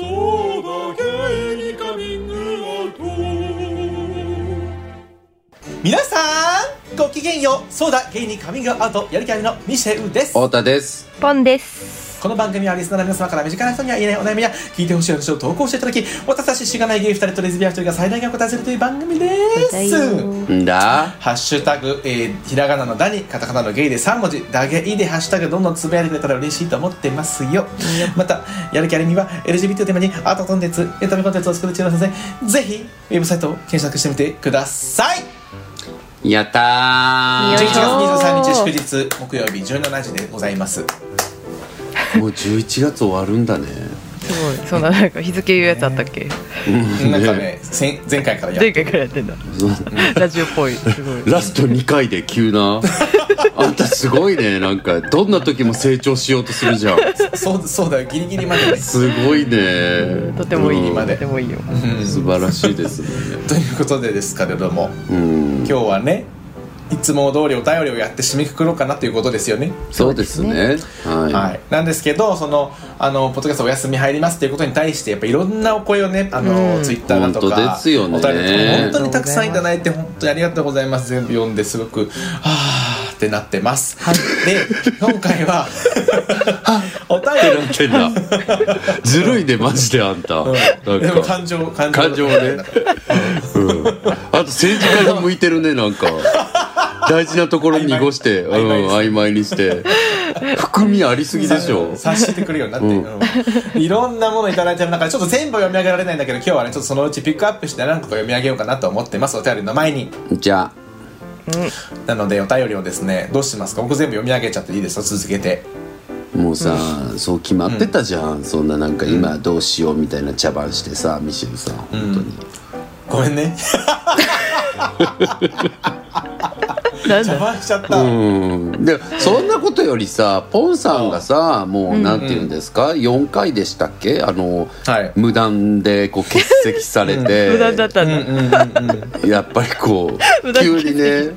そうだけにカミングアウト皆さんごきげんよう。そうだ芸人カミングアウト。やる気ありのミシェウです。太田ですポンです。この番組はリスナーの皆様から身近な人には言えないお悩みや聞いてほしい話を投稿していただき私たちしがないゲイ2人とレズビアン1人が最大限お答えするという番組です。ん。だハッシュタグ、えーひらがなの「だ」にカタカナの「ゲイ」で3文字「だゲイ」でハッシュタグどんどんつぶやいてくれたら嬉しいと思ってますよ。またやる気ありみは LGBT をテーマにアートコンテンツエンタメコンテンツを作る中なのでぜひウェブサイトを検索してみてください。やった11よいしょ月23日祝日木曜日17時でございます。ーもう11月終わるんだね。すごい。そんななんか日付言うやつあったっけ？なんかね先前回からやっ前回からやってんだ。ラジオっぽい。すごい。ラスト2回で急な。あんたすごいね。なんかどんな時も成長しようとするじゃん。そうそうだよ。ギリギリまでね。すごいね。とてもいい。うん。までとてもいいよ。素晴らしいですね。ということでですけれどもうん。今日はねいつも通りお便りをやって締めくくろうかなということですよね。そうですね。はい、はい、なんですけどそのあのポッドキャストお休み入りますっていうことに対してやっぱいろんなお声をねあの、うん。ツイッターだとか本当ですよね。お便りとか本当にたくさんいただいて本当にありがとうございます。全部読んですごくはあってなってます、で今回は お便り。ってなってんだ。ずるいねマジであんた、なんか。でも感情感情。感情ね。うん。あと政治家に向いてるねなんか大事なところに濁して 曖昧うん曖昧にして。含みありすぎでしょ。察してくるようになって、うん。うん。いろんなものいただいてる中でちょっと全部読み上げられないんだけど今日はねちょっとそのうちピックアップして何個か読み上げようかなと思ってますお便りの前に。じゃなのでお便りをですねどうしますか？僕全部読み上げちゃっていいですか？続けて。あもうさ、そう決まってたじゃん、そんななんか今どうしようみたいな茶番してさミシェルさん。本当に、ごめんね。邪魔しちゃった、うん。でそんなことよりさポンさんがさもうなんて言うんですか、4回でしたっけ？あの、はい。無断でこう欠席されて。無駄だったんだ。うんうんうんやっぱりこう 急にねうん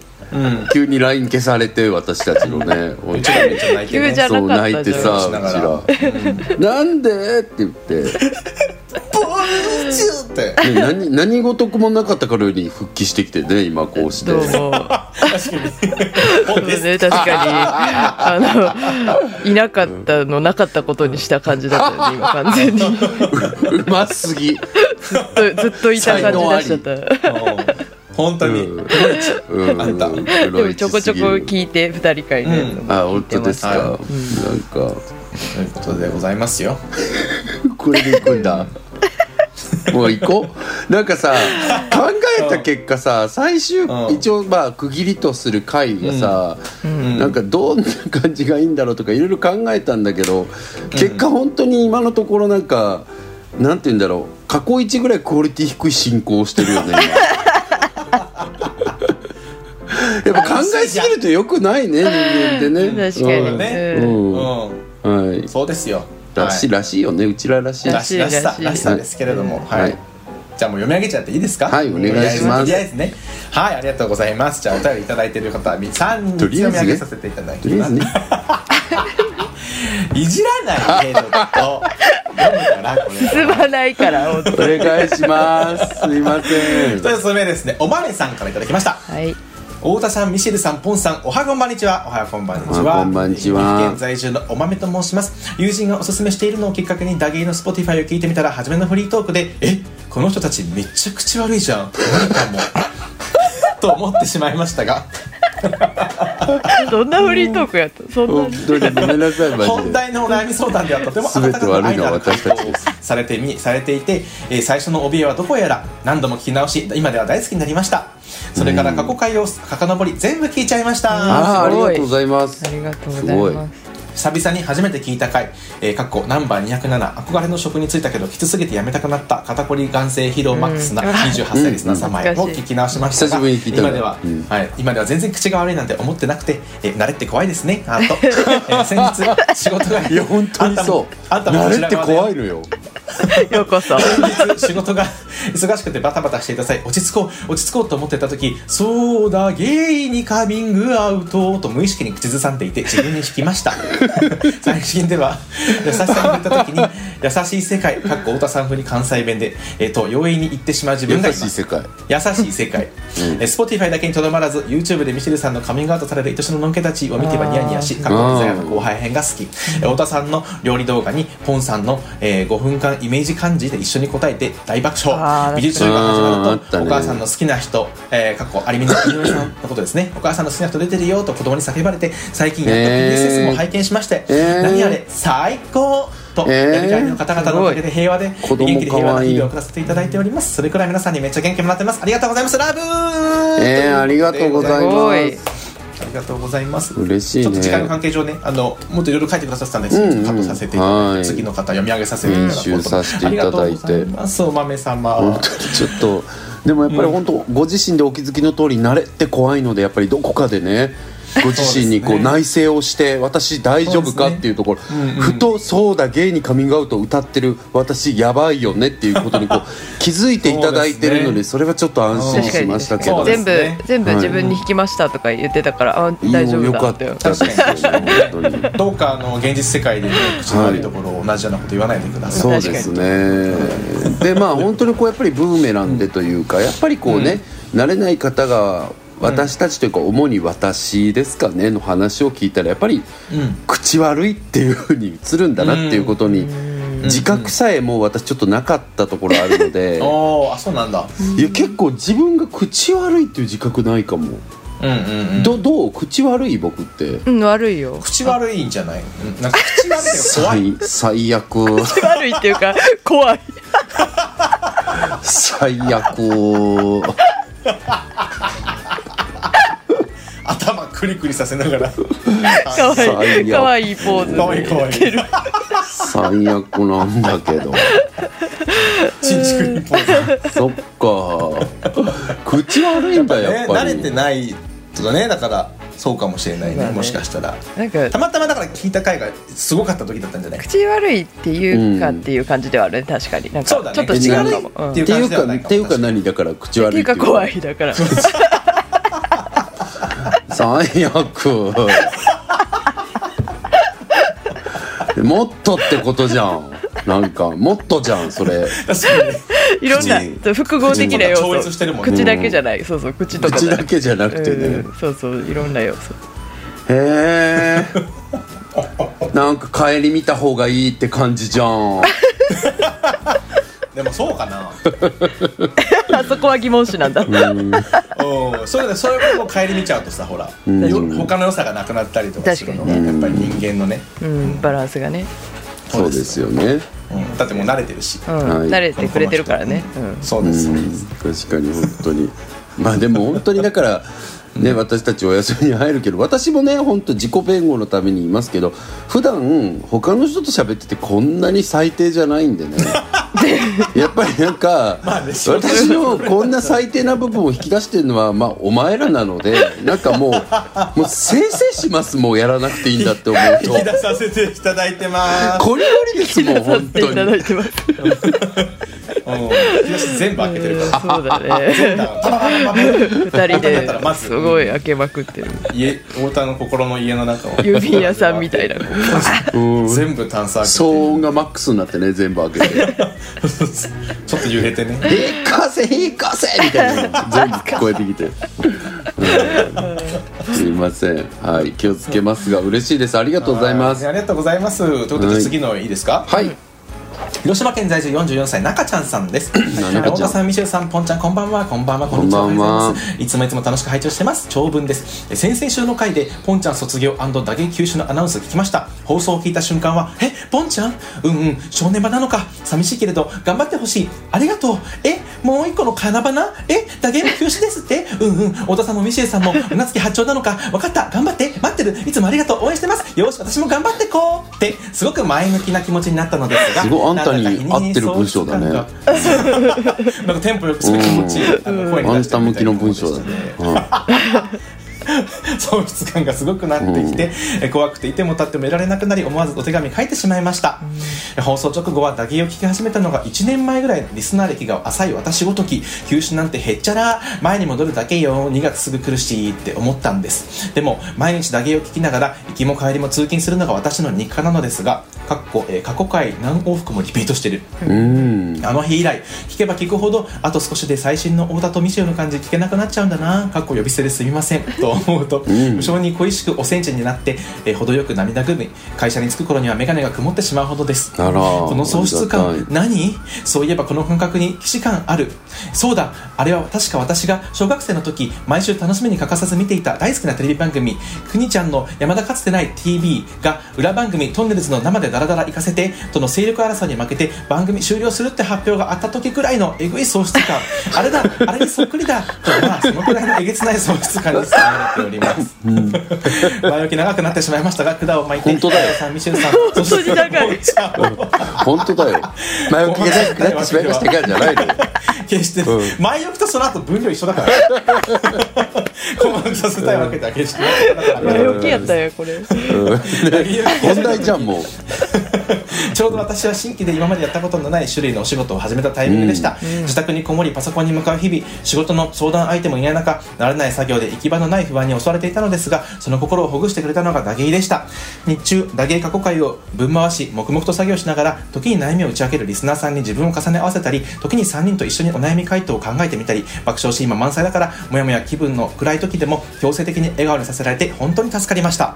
急に LINE 消されて私たちのねめちゃめちゃ泣いてね。急じゃなそうかったじゃん。泣いてさうちら「なんで?」って言って、ボールチューって。ね、何何事もなかったかのように復帰してきてね今こうして。どうも。確かに。そうね確かに。あのいなかったのなかったことにした感じだったよね今完全に。ずうますぎ。っとずっといた感じ出しちゃった。うん本当に、うん。うん。あんたでもちょこちょこ聞いて二人会のやつもあ本当ですか、はいなんか。ということでございますよ。これでいくんだ。もう行こう？なんかさ考えた結果さ最終うん。一応まあ区切りとする回がさ、ん。なんかどんな感じがいいんだろうとかいろいろ考えたんだけど結果本当に今のところなんかなんて言うんだろう。過去一ぐらいクオリティ低い進行をしてるよね今やっぱ考えすぎるとよくないね 人間ってね。確かに。うん。ねううん。うん。はい。そうですよ。らしらしいよねうちららしい。らしらしさらしいらしさですけれども。はい、はい。じゃあもう読み上げちゃっていいですか？はいお願いします。とりあえずねはいありがとうございます。じゃあお便りいただいている方は3人読み上げさせていただきます。ね。いじらないでちょっと。読むからこれ進まないからお願いします。すいません。一つ目ですね。お豆さんからいただきました。はい太田さんミシェルさんポンさんおはこんばんにちは。おはこんばんにちは。こんばんにちは。岐阜県在住のお豆と申します。友人がおすすめしているのをきっかけにダゲイの Spotify を聞いてみたら初めのフリートークでえこの人たちめっちゃ口悪いじゃん。何かも。と思ってしまいましたが どんなフリートークやった？そん。な本当にごめんなさいマジ本で題のお悩み相談ではとても全て悪いのは私たちです。されてみされていて、えー最初の怯えはどこやら何度も聞き直し今では大好きになりました。それから過去回を遡り全部聞いちゃいました。あーありがとうございます。ありがとうごすごいざいます久々に初めて聞いた回、えー、かっこナンバー207憧れの職に就いたけどきつすぎてやめたくなった肩こり眼性疲労マックスなうん。28歳リスナー様へうん。を聞き直しましたが久しぶりに聞いた今では、うん。はい、今では全然口が悪いなんて思ってなくて、えー慣れって怖いですねあと、えー先日仕事がいや本当にそう。あんたもあんたも慣れって怖いののよ ようこそ。仕事が忙しくてバタバタしていた際落ち着こう落ち着こうと思ってた時そうだゲイにカミングアウトと無意識に口ずさんでいて自分に引きました。最近では優しさに触れた時に優しい世界かっこ太田さん風に関西弁で、えー、と容易に言ってしまう自分がいます。優しい世界。優しい世界、えー Spotify だけにとどまらず YouTube でミシェルさんのカミングアウトされる愛しののんけたちを見てはニヤニヤし過去のザヤの後輩編が好き。えー太田さんの料理動画にポンさんの、えー5分間イメージ漢字で一緒に答えて大爆笑。美術集が始まると、ねお母さんの好きな人、えー、過去アリミの井上さんのことですね。お母さんの好きな人出てるよと子供に叫ばれて最近やっとえー PSS も拝見しまして、えー。何あれ最高と、えー。やりがいの方々のおかげで平和で元気で平和な日々を送らせていただいております。それくらい皆さんにめっちゃ元気もらってます。ありがとうございます。ラブえーありがとうございますありがとうございます。嬉しいね。ちょっと時間の関係上ねあのもっといろいろ書いてくださってたんですけど、うん。うんカットさせていただい次の方読み上げさせていただこうと。編集させていただいて。ます。お豆様ちょっとでもやっぱり本当、ご自身でお気づきの通り慣れって怖いのでやっぱりどこかでねご自身にこそう内省をして私大丈夫かっていうところ。ふとそうだゲイにカミングアウトを歌ってる私やばいよねっていうことにこう 気づいていただいてるのでそれはちょっと安心しましたけど。全部ね。全部はい自分に引きましたとか言ってたから、あ大丈夫よかっだってたですよね。本当にどうかあの現実世界でね口の悪いところを同じようなこと言わないでください、そうですね。でまあ本当にこうやっぱりブーメランでというかやっぱりこうね、慣れない方が私たちというか主に私ですかねの話を聞いたらやっぱりうん。口悪いっていうふうに映るんだなっていうことに自覚さえもう私ちょっとなかったところあるのでおーあそうなん。だいや結構自分が口悪いっていう自覚ないかも、うん。うん。うん。どどう口悪い僕ってうん。悪いよ口悪いん。じゃないうん。なん。か口悪いって怖い最最悪悪いっていうか怖い最悪頭クリクリさせながら。かわい最悪。いかわいいポーズかわいいかわいい。最悪なんだけど。チンチクリポーズ。そっか。口悪いんだやねっぱり慣れてないとね。だからそうかもしれないね。まあね。もしかしたら。なんかたまたまだから聞いた回がすごかった時だったんじゃない？口悪いっていうかっていう感じではあるね。確かに。なんかそうだね。ちょっと違うかも、いっていうかも。かっていうか何だから口っ悪いていうか怖いだから 最悪。もっとってことじゃん。なんかもっとじゃんそれ。いろんな口複合的な要超越してる素口だけじゃない。そうそう口とか口だけじゃなくてね。うん。そうそういろんな要素。へえ。なんか帰り見た方がいいって感じじゃんでもそうかな。あそこは疑問視なんだ。うん。それでそういうことを顧みちゃうとさほら、ん。よ他の良さがなくなったりとかするのがやっぱり人間のね、うんバランスがね、そうですよね。うん。だってもう慣れてるし、うん。はい。慣れてくれてるからね、うん。そうです。そうです、確かに本当に。まあでも本当にだからね、私たちお休みに入るけど私もね本当自己弁護のために言いますけど普段他の人と喋っててこんなに最低じゃないんでね。やっぱりなんか、まあね私のこんな最低な部分を引き出してるのはまあお前らなのでなんかもうもうせいせいしますもうやらなくていいんだって思うと。引き出させていただいてます。こりごりですもんさ本当せていただに いてますうん。引き出し全部開けてるから。そうだね。二人ですごい開けまくってる。家太田の心の家の中を。郵便屋さんみたいな。全部炭酸騒音がマックスになってね全部開けて。ちょっと揺れてね。引かせ引かせみたいな。全部聞こえてきて、うん。すいません。はい。気をつけますが嬉しいです。ありがとうございます。ありがとうございます。ということではい。次のいいですか？はい広島県在住44歳中ちゃんさんです。中ちゃん。太田さんミシェルさんポンちゃんこんばんは。こんばんは。こんにちは。はいつもいつも楽しく拝聴してます。長文です。え先々週の回でポンちゃん卒業打撃休止のアナウンスを聞きました。放送を聞いた瞬間はえポンちゃん？うんうん。正念場なのか。寂しいけれど頑張ってほしい。ありがとう。えもう一個の金花え打撃休止ですって？うんうん。太田さんもミシェルさんも船月八丁なのか？分かった。頑張って。待ってる。いつもありがとう。応援してます。よし私も頑張ってこう。ってすごく前向きな気持ちになったのですが。すごい。あんたに合ってる文章だね。なんかテンポよくすごい気持ちいい、あの声に出してるみたいなあんた向きの文章だね、うん 喪失感がすごくなってきて、え怖くていても立ってもいられなくなり思わずお手紙書いてしまいました、放送直後は打芸を聞き始めたのが1年前ぐらいリスナー歴が浅い私ごとき休止なんてへっちゃら前に戻るだけよ2月すぐ来るしって思ったんです。でも毎日打芸を聞きながら行きも帰りも通勤するのが私の日課なのですが過去回何往復もリピートしてる。うん。あの日以来聞けば聞くほどあと少しで最新の太田とミシェルの感じ聞けなくなっちゃうんだな。かっこ呼び捨てですみません。と思うと、無性に恋しくお煎じになって、えー程よく涙ぐみ会社に着く頃には眼鏡が曇ってしまうほどです。この喪失感た何？そういえばこの感覚に既視感ある。そうだ。あれは確か私が小学生の時毎週楽しみに欠かさず見ていた大好きなテレビ番組「くにちゃんの山田かつてない TV」が裏番組「トンネルズの生でダラダラ行かせて」との勢力争いに負けて番組終了するって発表があった時くらいのえぐい喪失感。あれだ。あれにそっくりだ。とまあそのくらいのえげつない喪失感に包まれております、前置き長くなってしまいましたが管を巻いて本当だよ。さんミシェルさんそ当に長い。本当だよ。前置きが 長くなってしまいましたがじゃないのよ。決して、うん。前置きとその後分量一緒だから。細かくさせたいわけだけじゃない。前置きやったよこれ。本題じゃんもう ちょうど私は新規で今までやったことのない種類のお仕事を始めたタイミングでした、自宅にこもりパソコンに向かう日々仕事の相談相手もいない中慣れない作業で行き場のない不安に襲われていたのですがその心をほぐしてくれたのが打芸でした。日中打芸過去回を分回し黙々と作業しながら時に悩みを打ち明けるリスナーさんに自分を重ね合わせたり時に3人と一緒にお悩み回答を考えてみたり爆笑シーンも満載だからもやもや気分の暗い時でも強制的に笑顔にさせられて本当に助かりました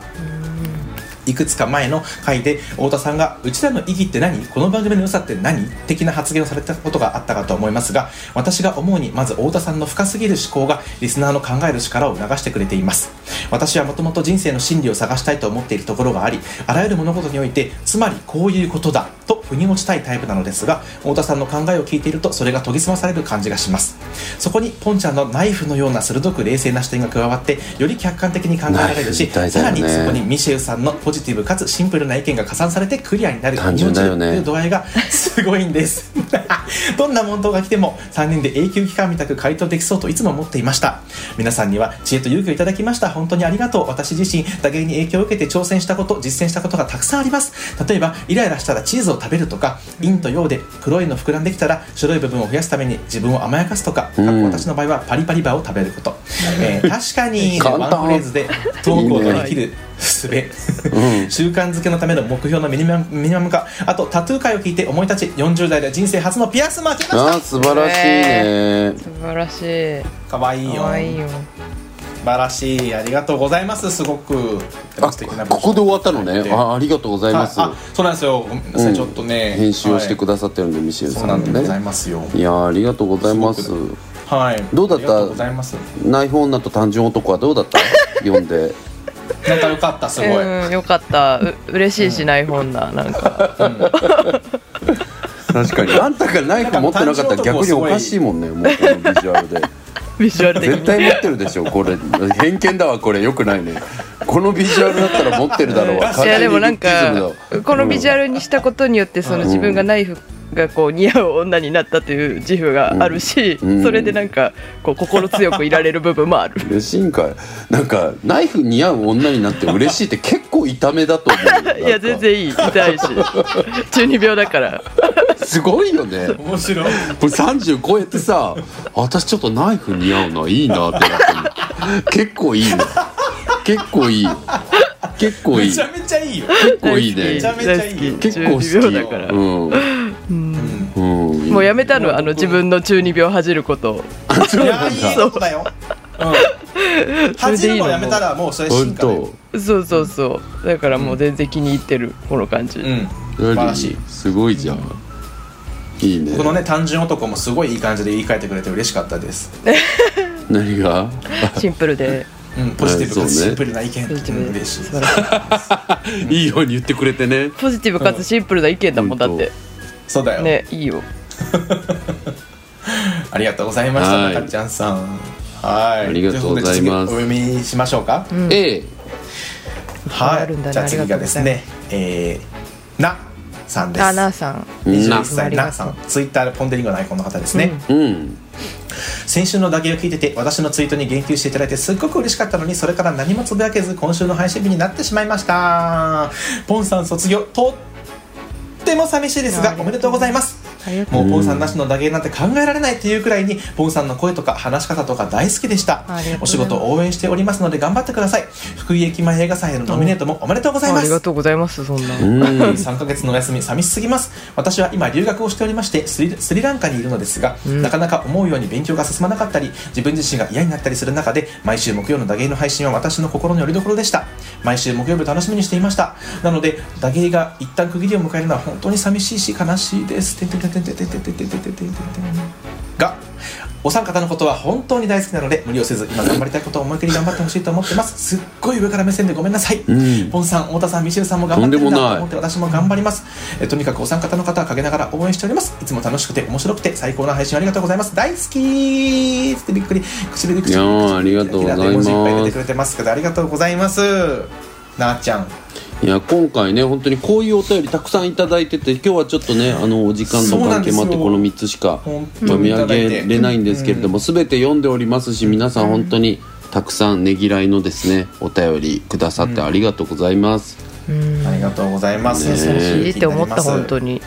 いくつか前の回で太田さんが「うちらの意義って何？この番組の良さって何?」的な発言をされたことがあったかと思いますが私が思うにまず太田さんの深すぎる思考がリスナーの考える力を促してくれています。私はもともと人生の真理を探したいと思っているところがありあらゆる物事においてつまりこういうことだと腑に落ちたいタイプなのですが太田さんの考えを聞いているとそれが研ぎ澄まされる感じがします。そこにポンちゃんのナイフのような鋭く冷静な視点が加わってより客観的に考えられるし、ナイフみたいださらにそこにミシェルさんのポジティブかつシンプルな意見が加算されてクリアになる。単純だよね。度合いがすごいんです。どんな問答が来ても3人で永久期間みたく回答できそうといつも思っていました。皆さんには知恵と勇気をいただきました。本当にありがとう。私自身打芸に影響を受けて挑戦したこと実践したことがたくさんあります。例えばイライラしたらチーズを食べるとか陰と陽で黒いの膨らんできたら白い部分を増やすために自分を甘やかすとか、かっこ私の場合はパリパリバを食べること、えー確かにワンフレーズでトークを乗り切る術習慣づけのための目標のミニマムミニマム化。あとタトゥー会を聞いて思い立ち40代で人生初のピアスも開けましあー素晴らしいね。素晴らしい。たかわいいよ。可愛いよ。素晴らしい。ありがとうございます。すごくあ素敵な文章。ここで終わったのね。あありがとうございます。はい。あそうなんですよ。ごめんなさい、うんちょっとね。編集をしてくだださってるんでミシェルそうさなんんでございねますよ。いやーありがとうございます。すごはい。どうだった？ありがとうございます。ナイフ女と単純男はどうだった？読んで なんかよかったすごい、うんよかった。う嬉しいしない本ななんか。確かに。あんたがナイフ持ってなかったら逆におかしいもんね もうこのビジュアルで。ビジュアル的に絶対持ってるでしょこれ。偏見だわこれ。よくないね。このビジュアルだったら持ってるだろうわ。いやでもなんかこのビジュアルにしたことによってその自分がナイフがこう似合う女になったという自負があるし、うん。それでなんかこう心強くいられる部分もある。嬉しいんかい。なんかナイフ似合う女になって嬉しいって結構痛めだと思うよ いや全然いい。痛いし。中二病だから。すごいよね。面白い。これ30超えてさ私ちょっとナイフ似合うないいなってなってる。結構いいね。結構いい。結構いい。めちゃめちゃいいよ。結構いいね。めちゃめちゃいい結構好き。中二病だから、うん、うん、もうやめたのあの自分の中二病恥じることを。いやいいことだよ、うん、恥じるのやめたらもうそれ進本化だよ。当。そうそうそう。だからもう全然気に入ってるこの感じ、うん。素晴らしいすごいじゃん。いいね。このね単純男もすごいいい感じで言い換えてくれて嬉しかったです、何が？シンプルで。うん、ポジティブかつシンプルな意見うん嬉しい。素晴らしいいいように言ってくれてね。ポジティブかつシンプルな意見だもんだって。そうだよ、ねいいよ ありがとうございましたはい。中ちゃんさん。はい。ありがとうございます。とうことで次お読みしましょうか、A はあるんだね。いじゃあ次がですねえー、なさんです。あなあさん。21な。歳。なさん。ツイッターでポンデリンゴのアイコンの方ですね、うん。先週の打芸を聞いてて私のツイートに言及していただいてすっごく嬉しかったのにそれから何もつぶやけず今週の配信日になってしまいました。ポンさん卒業とっても寂しいですがおめでとうございますもうポンさんなしの打芸なんて考えられないっていうくらいにポンさんの声とか話し方とか大好きでした。お仕事を応援しておりますので頑張ってください。福井駅前映画祭へのノミネートもおめでとうございます。ありがとうございますそんな。うん。3ヶ月のお休み寂しすぎます。私は今留学をしておりましてスリスリランカにいるのですが、なかなか思うように勉強が進まなかったり自分自身が嫌になったりする中で毎週木曜の打芸の配信は私の心の拠り所でした。毎週木曜日を楽しみにしていました。なので打芸が一旦区切りを迎えるのは本当に寂しいし悲しいです。てんてんてんがお三方のことは本当に大好きなので無理をせず今頑張りたいことを思いっきり頑張ってほしいと思ってます。すっごい上から目線でごめんなさい、ん。ポンさん太田さんミシェルさんも頑張ってるんだと思って私も頑張ります。えとにかくお三方の方は陰ながら応援しております。いつも楽しくて面白くて最高な配信ありがとうございます。大好きー。ってびっくり。唇口いやーありがとうございます。絵文字いっぱい出てくれてますけどありがとうございます。なあちゃんいや今回ね本当にこういうお便りたくさんいただいてて今日はちょっとねあのお時間の関係もあってこの3つしか読み上げれないんですけれども、全て読んでおりますし皆さん本当にたくさんねぎらいのですねお便りくださってありがとうございます、ありがとうございます、ねえ。そういいって思った本当に。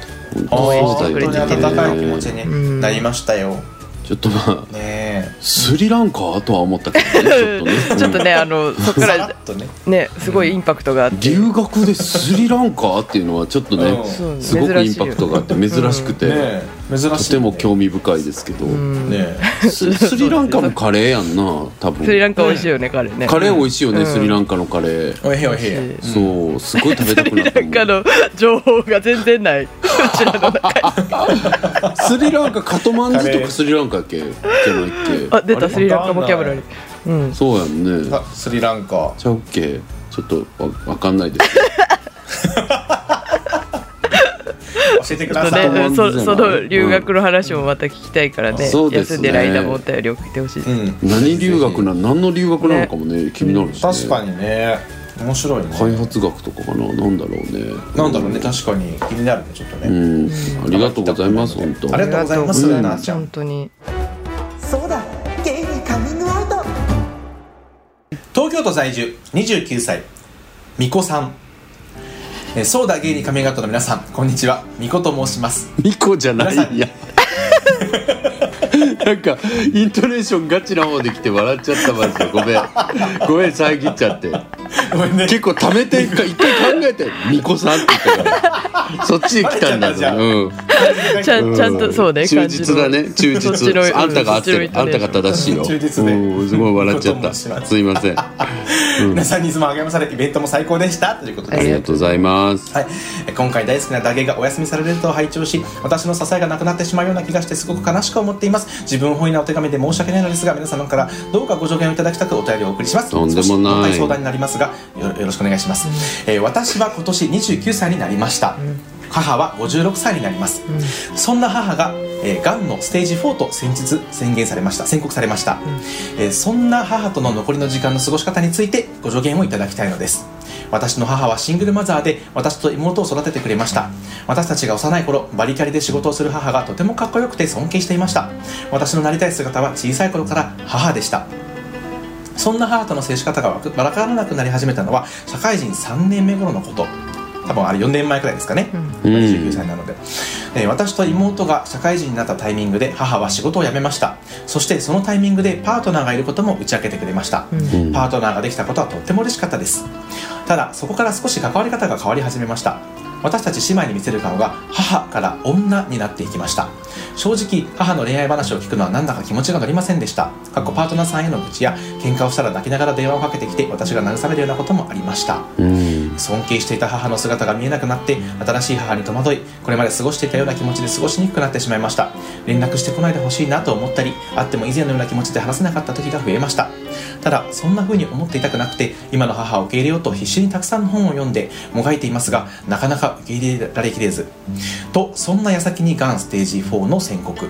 応援して本当にくれてて温かいお気持ちになりましたよ、ちょっとまあねえ。スリランカとは思ったけどねちょっとね。ちょっとねあのそっかさららっとね。ねすごいインパクトがあって。留学でスリランカっていうのはちょっとねうん。すごくインパクトがあって珍しくて、ねえ珍しい、ね、とても興味深いですけど、ね。ススリランカもカレーやんな多分。スリランカ美味しいよね彼ね。カレー美味しいよね、うん。スリランカのカレー、えおいへいおい美味しへい。いそうすごい食べたくなったスリランカの情報が全然ない。うちらの中にスリランカカトマンズとかスリランカやっけ？じゃないっあ出たスリランカボキャブラリー。うん。けそうやんね。あスリランカ。ちゃうっけ？ちょっとわわかんないです 教えてください、ね、そその留学の話もまた聞きたいからね、そうですね。休んでる間もお便り送ってほしい、うん。何留学な何の留学なのかもね気になるし、ね、確かにね。面白いね。開発学とかかな？なんだろうね。なんだろうね。確かに。気になるねちょっとうね、ん。ありがとうございます本当。ありがとうございます。うなあちゃん。本当に。そうだ。ゲイにカミングアウト。東京都在住。29歳。みこさんえーそうだゲイにカミングアウトの皆さんこんにちは。みこと申します。ミコじゃないやなんかイントネーションガチな方で来て笑っちゃったマジで。ごめん。ごめん遮っちゃって。ごめんね。結構貯めて一回考えて「ミコさん」って言ったから。そっちに来たんだバレちゃったじゃん。うん。ちゃんちゃんとそうね忠実だね。忠実。あんたが合ってるあんたが正しいよ。忠実すごい笑っちゃった。すすいません。皆さんにいつも励まされイベントも最高でした。ということあでりがとうございます。はい、え今回大好きな打芸がお休みされると拝聴し私の支えがなくなってしまうような気がしてすごく悲しく思っています自分本位なお手紙で申し訳ないのですが皆様からどうかご助言をいただきたくお便りをお送りします。とんでもない。相談になりますがよよろしくお願いします、えー私は今年29歳になりました、母は56歳になります、そんな母が、えー、がんのステージ4と先日宣言されました。宣告されました、えーそんな母との残りの時間の過ごし方についてご助言をいただきたいのです私の母はシングルマザーで私と妹を育ててくれました。私たちが幼い頃バリキャリで仕事をする母がとてもかっこよくて尊敬していました。私のなりたい姿は小さい頃から母でした。そんな母との接し方がわからなくなり始めたのは社会人3年目頃のこと。多分あれ4年前くらいですかね、29歳なので、えー私と妹が社会人になったタイミングで母は仕事を辞めました。そしてそのタイミングでパートナーがいることも打ち明けてくれました、パートナーができたことはとっても嬉しかったですただそこから少し関わり方が変わり始めました。私たち姉妹に見せる顔が母から女になっていきました。正直母の恋愛話を聞くのはなんだか気持ちが乗りませんでした。過去パートナーさんへの愚痴や喧嘩をしたら泣きながら電話をかけてきて私が慰めるようなこともありました。うん。尊敬していた母の姿が見えなくなって新しい母に戸惑いこれまで過ごしていたような気持ちで過ごしにくくなってしまいました。連絡してこないでほしいなと思ったり会っても以前のような気持ちで話せなかった時が増えましたただそんな風に思っていたくなくて今の母を受け入れようと必死にたくさんの本を読んでもがいていますがなかなか受け入れられきれず。とそんな矢先にがんステージ4の宣告。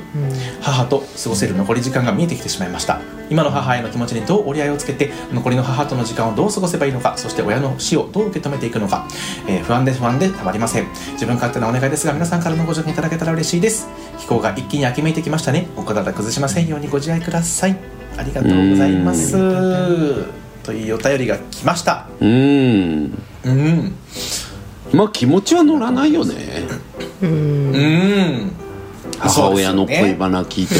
母と過ごせる残り時間が見えてきてしまいました。今の母への気持ちにどう折り合いをつけて残りの母との時間をどう過ごせばいいのかそして親の死をどう受け止めていくのか、えー不安で不安でたまりません。自分勝手なお願いですが皆さんからのご助言いただけたら嬉しいです。気候が一気に秋めいてきましたね。お体崩しませんようにご自愛くださいありがとうございます。というお便りが来ました。うん。うん。まあ気持ちは乗らないよね。うん。母親の恋バナ聞いて。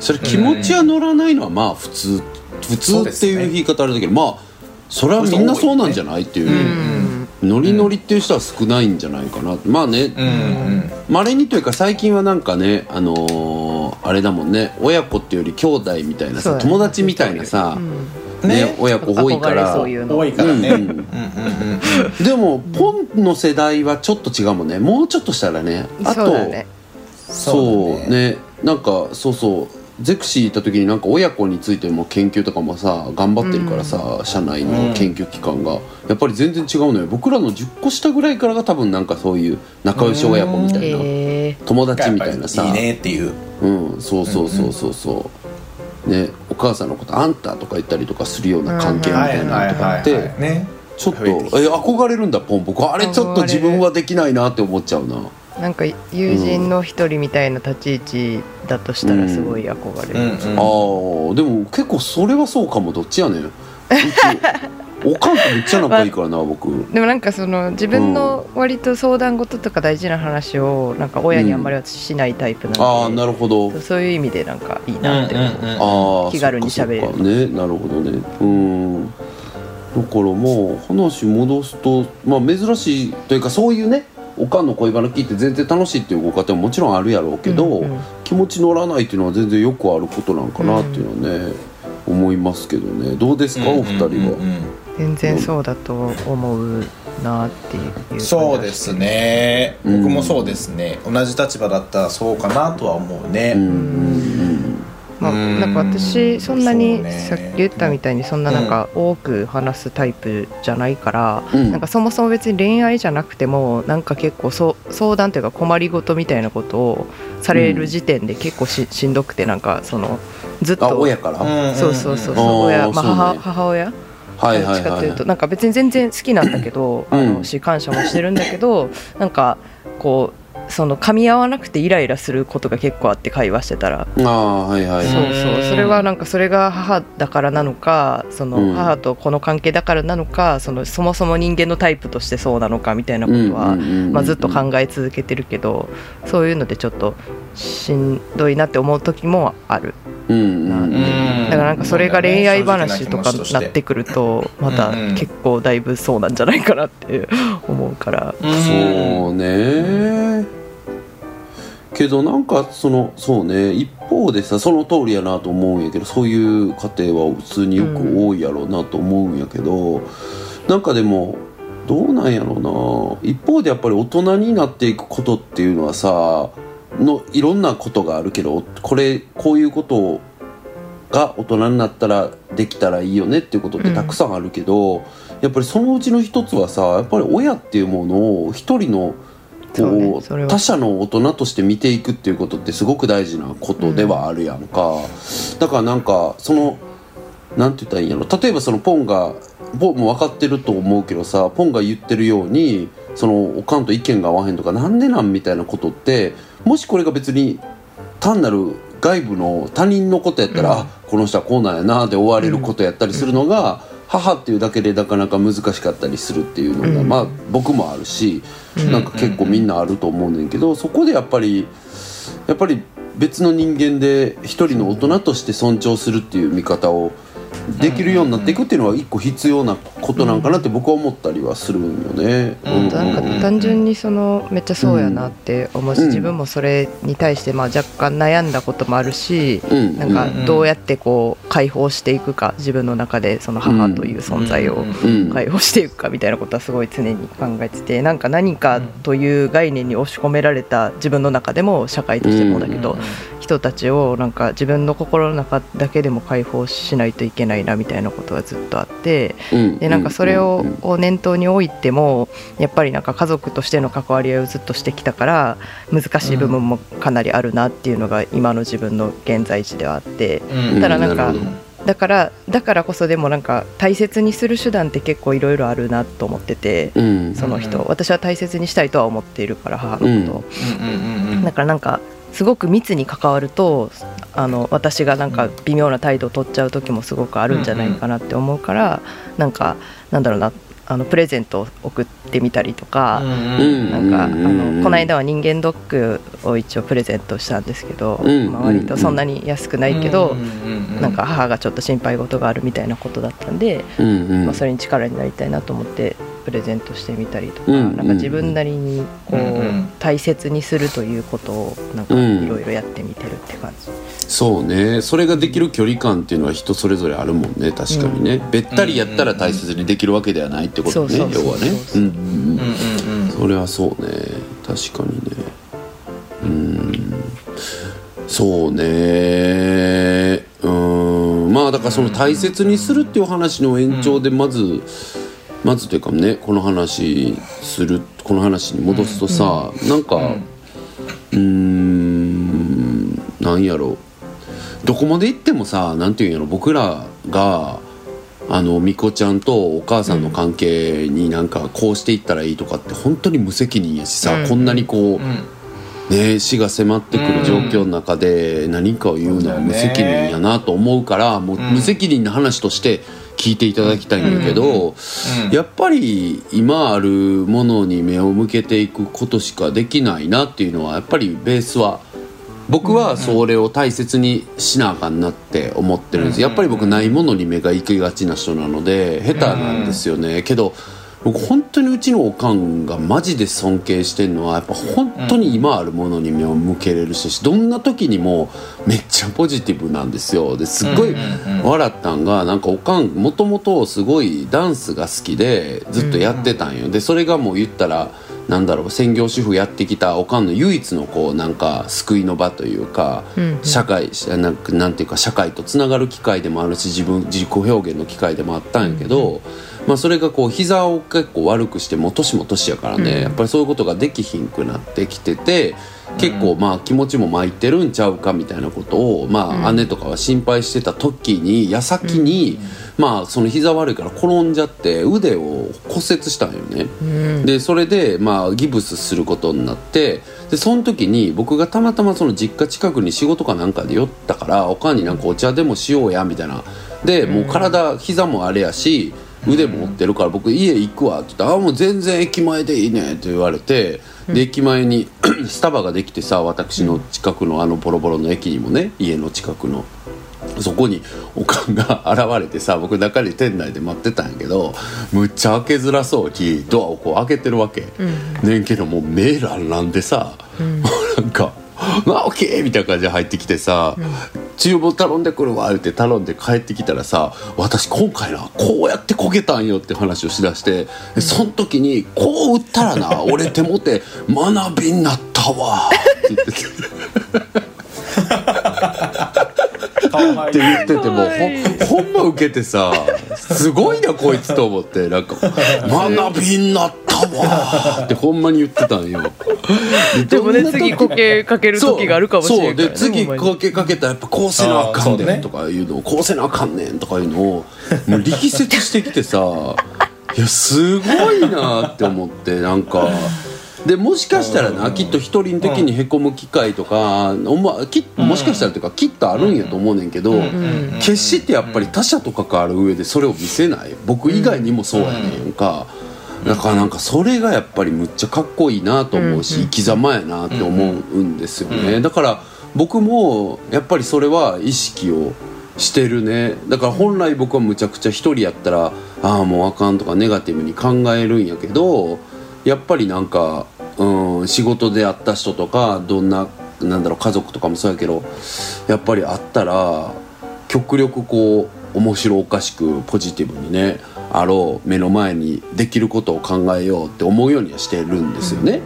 それ気持ちは乗らないのはまあ普通普通っていう言い方あれだけどまあそれはみんなそうなんじゃないっていう。ノリノリっていう人は少ないんじゃないかな。まあね。まれにというか最近はなんかねあのーあれだもんね。親子っていうより兄弟みたいなさ、友達みたいなさ、ねね。親子多いから。そういうの。多いからね、でもポンの世代はちょっと違うもんね。もうちょっとしたらね。あとそうだね。そうそうだね。なんかそうそうゼクシー行った時になんか親子についても研究とかもさ頑張ってるからさ、社内の研究機関が、やっぱり全然違うのよ。僕らの10個下ぐらいからが多分なんかそういう仲良し親子みたいな、友達みたいなさ。いいねっていう。うん。そうそうそうそうそう、ねお母さんのこと「あんた」とか言ったりとかするような関係みたいなのとかって、ね。ちょっとえ憧れるんだポン。僕あれちょっと自分はできないなって思っちゃうななんか友人の一人みたいな立ち位置だとしたらすごい憧れる、うんうん。あーでも結構それはそうかもどっちやねん。うちおかんとめっちゃ仲いいからな僕。でもなんかその自分の割と相談事とか大事な話をなんか親にあんまり私しないタイプなんで、ああなるほど。そういう意味でなんかいいなって思う、うんうんうん。ああ気軽に喋れる。そっかそっか。ねなるほどね。うん。だからもう話戻すとまあ珍しいというかそういうねおかんの恋バナ聞いて全然楽しいっていうご家庭ももちろんあるやろうけど、うんうん。気持ち乗らないっていうのは全然よくあることなんかなっていうのはね、思いますけどね。どうですか、お二人は、うんうん。うん全然そうだと思うなっていう。そうですね。うん僕もそうですね、同じ立場だったらそうかなとは思うね、うんうんまあ、うん。なんか私そんなにさっき言ったみたいにそんななんか多く話すタイプじゃないから、うん。なんかそもそも別に恋愛じゃなくてもなんか結構そう相談というか困りごとみたいなことをされる時点で結構ししんどくてなんかそのずっあと親から、うんそうそうそう親、まあ、母母親？はいどっちかというとなんか別に全然好きなんだけど、うん。あのし感謝もしてるんだけどなんかこうその噛み合わなくてイライラすることが結構あって会話してたら。ああはいはい。そうはいそうそれはなんかそれが母だからなのかそうん。の母とこの関係だからなのかそのそもそも人間のタイプとしてそうなのかみたいなことは、まあ、ずっと考え続けてるけどそういうのでちょっとしんどいなって思う時もある。うんうんうん。うんだからなんかそれが恋愛話とか正直なってくるとまた結構だいぶそうなんじゃないかなって思うから。そうねけどなんかそのそうね一方でさその通りやなと思うんやけどそういう家庭は普通によく多いやろうなと思うんやけど、なんかでもどうなんやろうな。一方でやっぱり大人になっていくことっていうのはさのいろんなことがあるけどこれこういうことが大人になったらできたらいいよねっていうことってたくさんあるけど、やっぱりそのうちの一つはさやっぱり親っていうものを一人のそうねこうそれは。他者の大人として見ていくっていうことってすごく大事なことではあるやんか、だからなんかそのなんて言ったらいいんやろ。例えばそのポンがポンも分かってると思うけどさポンが言ってるようにそのおかんと意見が合わへんとかなんでなんみたいなことってもしこれが別に単なる外部の他人のことやったら、あこの人はこうなんやなで終われることやったりするのが、母っていうだけでなかなか難しかったりするっていうのが、うん。まあ僕もあるし、なんか結構みんなあると思うねんけどそこでやっぱりやっぱり別の人間で一人の大人として尊重するっていう見方をできるようになっていくっていうのは一個必要なことなんかなって僕は思ったりはするんよね。うん。なん。か単純にそのめっちゃそうやなって思うし、うん。自分もそれに対してまあ若干悩んだこともあるし、うん。なんかどうやってこう解放していくか自分の中でその母という存在をうん。解放していくかみたいなことはすごい常に考えててなんか何かという概念に押し込められた自分の中でも社会としてもだけど、人たちをなんか自分の心の中だけでも解放しないといけないいなみたいなことがずっとあってうん。でなんかそれをうんを念頭に置いてもやっぱりなんか家族としての関わり合いをずっとしてきたから難しい部分もかなりあるなっていうのが今の自分の現在地ではあってうん。ただなんかだからだからこそでもなんか大切にする手段って結構いろいろあるなと思っててうん。その人。うん。私は大切にしたいとは思っているから母のことうん。だからなんかすごく密に関わるとあの私がなんか微妙な態度を取っちゃう時もすごくあるんじゃないかなって思うから、なんかなんだろうなあのプレゼントを送ってみたりとか、うんなんかあうんうんうん。のこの間は人間ドックを一応プレゼントしたんですけど、うんまあ、割とそんなに安くないけど、うんうんうん。なんか母がちょっと心配事があるみたいなことだったんで、うんうん。まあ、それに力になりたいなと思ってプレゼントしてみたりとか、うんなんか自分なりにこう、うんうん。大切にするということをなんかうん。いろいろやってみてるって感じ、そうね。それができる距離感っていうのは人それぞれあるもんね。確かにね、べったりやったら大切にできるわけではないってことね、要はね。そううんうん。うんうんうんうん。それはそうね。確かにね。うん。そうね。うん。まあだからその大切にするっていう話の延長でまず、まずというかねこの話するこの話に戻すとさ、なんかうーんなんやろ。どこまで行ってもさなんていうんやろ僕らがあのみこちゃんとお母さんの関係になんかこうしていったらいいとかって本当に無責任やしさ、うん。こんなにこう、うん。ね、死が迫ってくる状況の中で何かを言うのは無責任やなと思うからもう無責任な話として聞いていただきたいんだけど、うんやっぱり今あるものに目を向けていくことしかできないなっていうのはやっぱりベースは僕はそれを大切にしなあかんなって思ってるんです。やっぱり僕ないものに目が行きがちな人なので下手なんですよね。けど僕本当にうちのおかんがマジで尊敬してるのはやっぱ本当に今あるものに目を向けれる人しどんな時にもめっちゃポジティブなんですよ。ですっごい笑ったんがなんかおかんもともとすごいダンスが好きでずっとやってたんよ。でそれがもう言ったらなんだろう専業主婦やってきたおかんの唯一のこうなんか救いの場というか、社会なんかなんていうか社会とつながる機会でもあるし自分自己表現の機会でもあったんやけど、まあ、それがこう膝を結構悪くしてもう年も年やからね、やっぱりそういうことができひんくなってきてて結構まあ気持ちも巻いてるんちゃうかみたいなことを、まあ、姉とかは心配してた時に矢先に、まあその膝悪いから転んじゃって腕を骨折したんよね。でそれでまあギブスすることになってでその時に僕がたまたまその実家近くに仕事かなんかで寄ったからおかんになんかお茶でもしようやみたいな。でもう体膝もあれやし腕も折ってるから僕家行くわって言ったら「あもう全然駅前でいいね」って言われてで駅前に スタバができてさ私の近くのあのボロボロの駅にもね家の近くの。そこにおかんが現れてさ僕中で店内で待ってたんやけどむっちゃ開けづらそうにドアをこう開けてるわけ、ねんけどもう目ランランでさ、もう なんか「あオッケー!」みたいな感じで入ってきてさ「注文頼んでくるわ」って頼んで帰ってきたらさ「私今回なこうやってこけたんよ」って話をしだしてでその時に「こう打ったらな 俺手もて学びになったわ」って言ってて。って言ってても ほんほんま受けてさすごいなこいつと思ってなんか「学びになったわ」ってほんまに言ってたんよ。でもね次こけかける時があるかもしれないそうで次こけかけたらやっぱこうせなあかんねんとかいうのをこうせなあかんねんとかいうのをもう力説してきてさいやすごいなって思ってなんか。でもしかしたらなきっと一人的にへこむ機会とか、おまきもしかしたらというかきっとあるんやと思うねんけど、決してやっぱり他者と関わる上でそれを見せない。僕以外にもそうやねんか、だからなんかそれがやっぱりむっちゃかっこいいなと思うし、生き様やなって思うんですよね、だから僕もやっぱりそれは意識をしてるね。だから本来僕はむちゃくちゃ一人やったらああもうあかんとかネガティブに考えるんやけどやっぱりなんか、うん、仕事で会った人とかどんななんだろう家族とかもそうやけどやっぱり会ったら極力こう面白おかしくポジティブにねあろう目の前にできることを考えようって思うようにはしてるんですよね。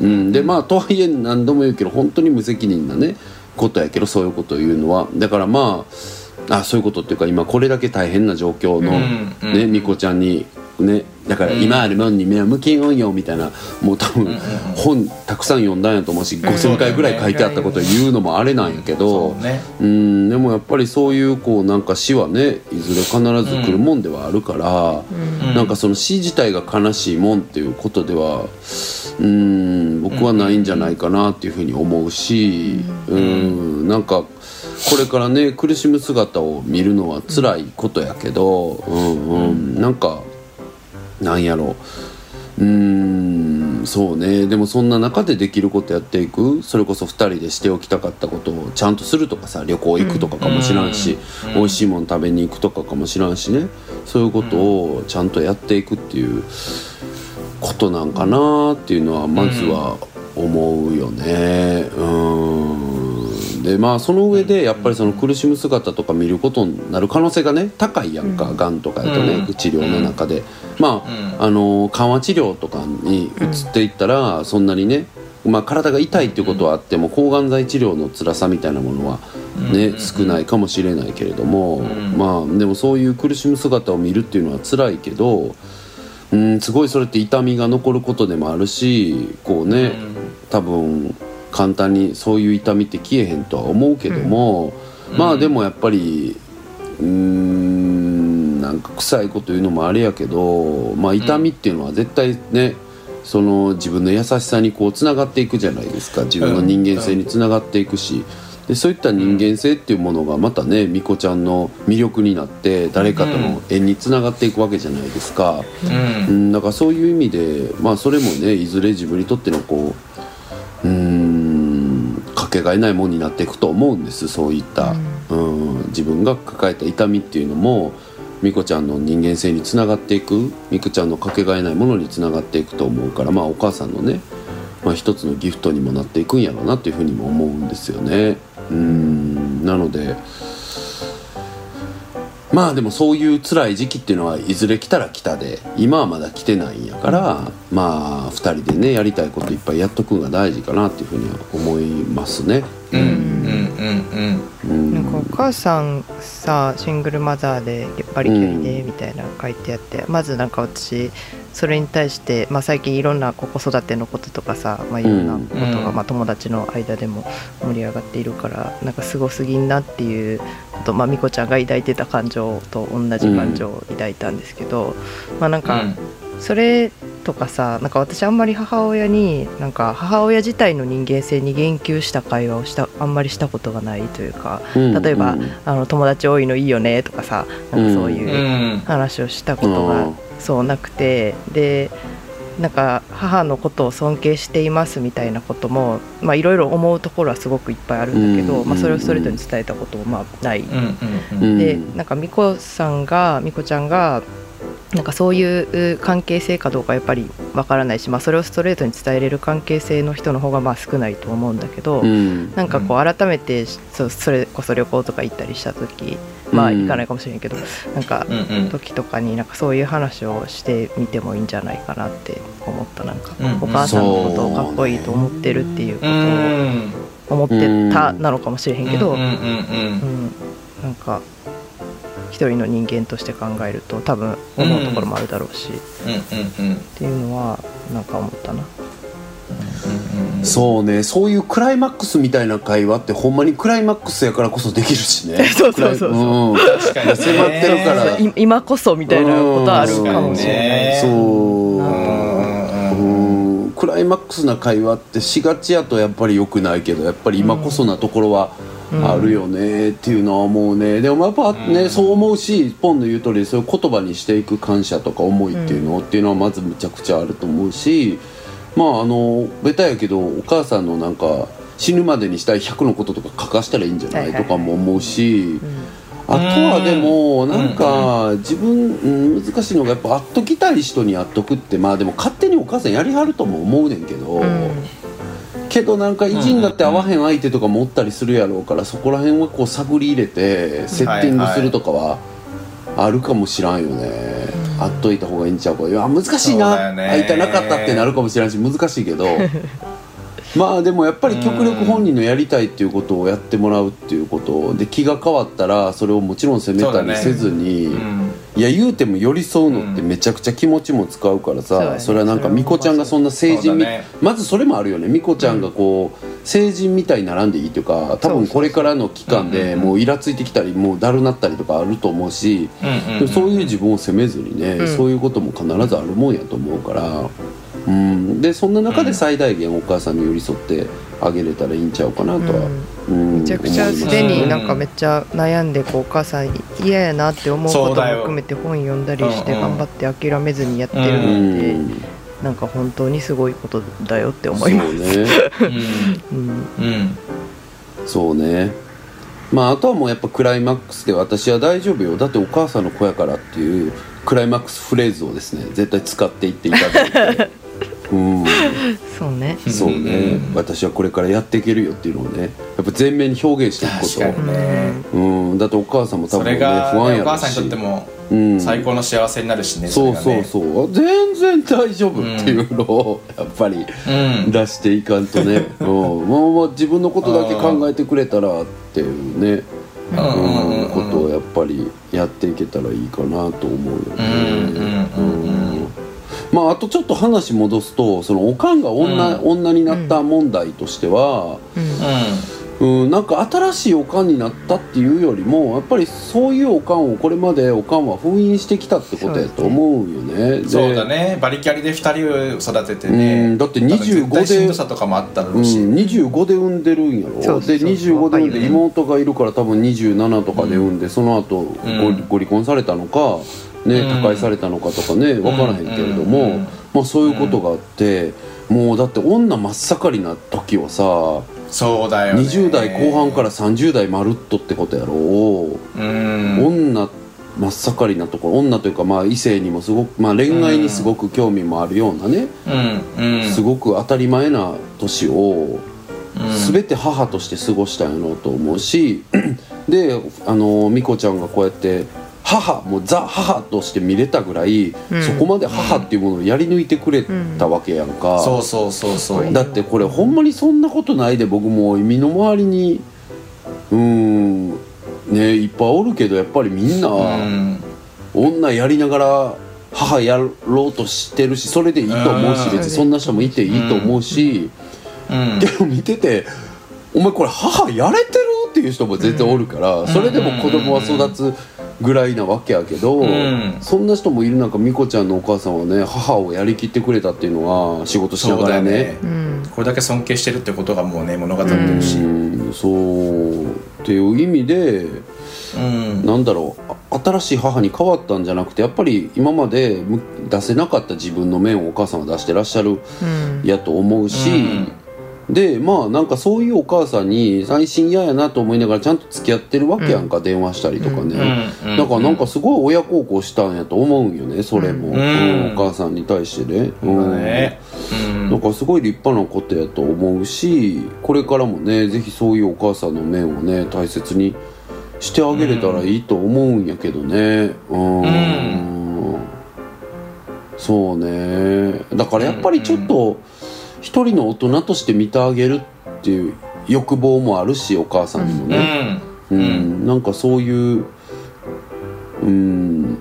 うん。でまあとはいえ何度も言うけど本当に無責任なねことやけどそういうことを言うのはだからまああそういうことっていうか今これだけ大変な状況のうんうん。ねみこちゃんにねだから今あるもんに目を向けようよみたいなもう多分本たくさん読んだんやと思うし5,000回ぐらい書いてあったことを言うのもあれなんやけどうんでもやっぱりそういうこうなんか死はねいずれ必ず来るもんではあるから、なんかその死自体が悲しいもんっていうことではうん僕はないんじゃないかなっていうふうに思うしうん。なんかこれからね苦しむ姿を見るのは辛いことやけど、うんうん、なんかなんやろ。ううーんそうね。でもそんな中でできることやっていく？それこそ2人でしておきたかったことをちゃんとするとかさ旅行行くとかかもしらんし、美味しいもの食べに行くとかかもしらんしね。そういうことをちゃんとやっていくっていうことなんかなっていうのはまずは思うよね。うんでまあその上でやっぱりその苦しむ姿とか見ることになる可能性がね高いやんか、がん。とかやとね、うん。治療の中で、まあ、あの緩和治療とかに移っていったらそんなにね、まあ、体が痛いっていうことはあっても抗がん剤治療の辛さみたいなものはね、少ないかもしれないけれども、まあでもそういう苦しむ姿を見るっていうのは辛いけどうんすごいそれって痛みが残ることでもあるしこうね、多分簡単にそういう痛みって消えへんとは思うけども、まあでもやっぱりうーんなんか臭いこと言うのもあれやけど、まあ、痛みっていうのは絶対ねその自分の優しさにこうつながっていくじゃないですか。自分の人間性につながっていくし。でそういった人間性っていうものがまたねみこちゃんの魅力になって誰かとの縁につながっていくわけじゃないですか。うん。うん、だからそういう意味で、まあ、それもねいずれ自分にとってのこううーんかけがえないものになっていくと思うんです。そういった、うん、自分が抱えた痛みっていうのもみこちゃんの人間性につながっていくみこちゃんのかけがえないものにつながっていくと思うからまあお母さんのね、まあ、一つのギフトにもなっていくんやろうなっていうふうにも思うんですよね。うん。なのでまあでもそういう辛い時期っていうのはいずれ来たら来たで今はまだ来てないんやから、まあ2人でねやりたいこといっぱいやっとくんが大事かなっていうふうには思いますね。うんうんうんうん。なんかお母さんさシングルマザーでバリキュリでみたいなの書いてあって、まずなんか私それに対して、まあ、最近いろんな子育てのこととかさ、まあ、いろんなことが、うん。まあ、友達の間でも盛り上がっているからなんかすごすぎんなっていうこと、まあ、みこちゃんが抱いてた感情と同じ感情を抱いたんですけど、まあなんか、それとかさなんか私あんまり母親になんか母親自体の人間性に言及した会話をしたあんまりしたことがないというかうん例えば、うん。あの友達多いのいいよねとかさなんかそうういうん。話をしたことがうん。そうなくてでなんか母のことを尊敬していますみたいなこともまあいろいろ思うところはすごくいっぱいあるんだけど、うん。まあ、それをストレートに伝えたこともまあない。うんうんうん。でなんか美子さんが美子ちゃんがなんかそういう関係性かどうかやっぱりわからないし、まあ、それをストレートに伝えれる関係性の人の方がまあ少ないと思うんだけど、うん。なんかこう改めてそうそれこそ旅行とか行ったりした時まあうん。行かないかもしれんけど、なんか時とかになんかそういう話をしてみてもいいんじゃないかなって思ったなんか、うんお母さんのことをかっこいいと思ってるっていうこうん。とを思ってたなのかもしれへんけど、うん、なんか一人の人間として考えると多分思うところもあるだろうし、っうんうんていうのはなんか思ったな。うん。そうね。そういうクライマックスみたいな会話ってほんまにクライマックスやからこそできるしね。そうそうそうそう。うん。確かにね。迫ってるから。い今こそみたいなことはあるかもしれない。そう。うんうん。クライマックスな会話ってしがちやとやっぱり良くないけどやっぱり今こそなところはあるよねっていうのは思うね。でもやっぱね、そう思うしポンの言う通りそういう言葉にしていく感謝とか思いっていうの、っていうのはまずむちゃくちゃあると思うしまああのベタやけどお母さんのなんか死ぬまでにしたい100のこととか書かしたらいいんじゃない、とかも思うし。あとはでもなんか自分、うん、難しいのがやっぱ会っときたい人に会っとくってまあでも勝手にお母さんやりはるとも思うねんけど、うんけどなんか意地になって会わへん相手とかもおったりするやろうからそこら辺はこう探り入れてセッティングするとかはあるかもしらんよね、会っといた方がいいんちゃうか。いや難しいな、ね。会いたなかったってなるかもしれんし難しいけどまあでもやっぱり極力本人のやりたいっていうことをやってもらうっていうことで気が変わったらそれをもちろん責めたりせずに、うん。いや言うても寄り添うのってめちゃくちゃ気持ちも使うからさ、それはなんかそれはみこちゃんがそんな成人み、まずそれもあるよね。みこちゃんがこう成人みたいに並んでいいというか多分これからの期間でもうイラついてきたりもうだるなったりとかあると思うし、そういう自分を責めずにね、うん。そういうことも必ずあるもんやと思うから、うん、でそんな中で最大限お母さんに寄り添ってあげれたらいいんちゃうかなとは、うん。めちゃくちゃすすでになんかめっちゃ悩んでこうお母さん嫌やなって思うことも含めて本読んだりしてうんうん頑張って諦めずにやってるうのってんなんか本当にすごいことだよって思います。そうね。うん。うん。うん。そうね。まああとはもうやっぱクライマックスで私は大丈夫よ。だってお母さんの子やからっていうクライマックスフレーズをですね絶対使っていっていただいて うん。そうね。そうね。うん。私はこれからやっていけるよっていうのをねやっぱ前面に表現していく確かにこね。とうん。だってお母さんも多そ分ねれが不安やろうねお母さんにとしってもうん。最高の幸せになるしねそうそうそう。全然大丈夫っていうのをやっぱりうん。出していかんとね、うん、もうもう自分のことだけ考えてくれたらっていうね、うん。うん。うんうん、ことをやっぱりやっていけたらいいかなと思うよね。うん。うん。うん。うんまあ、あとちょっと話戻すとそのおかんが女,、女になった問題としては、うん、なんか新しいおかんになったっていうよりもやっぱりそういうおかんをこれまでおかんは封印してきたってことやと思うよね。でそうだね。バリキャリで2人を育ててうねんだって多分25絶対しんどさとかもあっただろうし、うん、25で産んでるんやろ。そうで25で産んで妹がいるから多分27とかで産んで、その後ごうん。ご離婚されたのか、ねうん。他界されたのかとかね分からへんけれども、まあ、そういうことがあって、もうだって女真っ盛りな時はさ、そうだよね。20代後半から30代まるっとってことやろ。うん。女真っ盛りなところ女というかまあ異性にもすごく、まあ、恋愛にすごく興味もあるようなね、うん。うん。すごく当たり前な年をうん。全て母として過ごしたんやろうと思うし であの美子ちゃんがこうやって母もうザ母として見れたぐらい、うん。そこまで母っていうものをやり抜いてくれたわけやんか、そうそうそうそう。だってこれほんまにそんなことないで僕も身の回りにうーんねいっぱいおるけどやっぱりみんな、うん。女やりながら母やろうとしてるしそれでいいと思うしうん。別にそんな人もいていいと思うし、うん。でも見てて「お前これ母やれてる?」っていう人も全然おるから、それでも子供は育つぐらいなわけやけど、ん。そそんな人もいる中美子ちゃんのお母さんはね母をやりきってくれたっていうのは仕事しなそうだよがらね。ねうん。これだけ尊敬してるってことがもうね物語ってるしうんそう。っていう意味でうんなんだろうあ新しい母に変わったんじゃなくてやっぱり今までむ出せなかった自分の面をお母さんは出してらっしゃるうん。やと思うし、でまあなんかそういうお母さんに最新嫌やなと思いながらちゃんと付き合ってるわけやんか、電話したりとかね、うんだからなんかすごい親孝行したんやと思うんよねそれも、ん。うん。お母さんに対してね。そうだね。うん。なんかすごい立派なことやと思うしこれからもねぜひそういうお母さんの面をね大切にしてあげれたらいいと思うんやけどね。うん。そうね。だからやっぱりちょっと一人の大人として見てあげるっていう欲望もあるしお母さんにもうね、ん。うん。なんかそういううん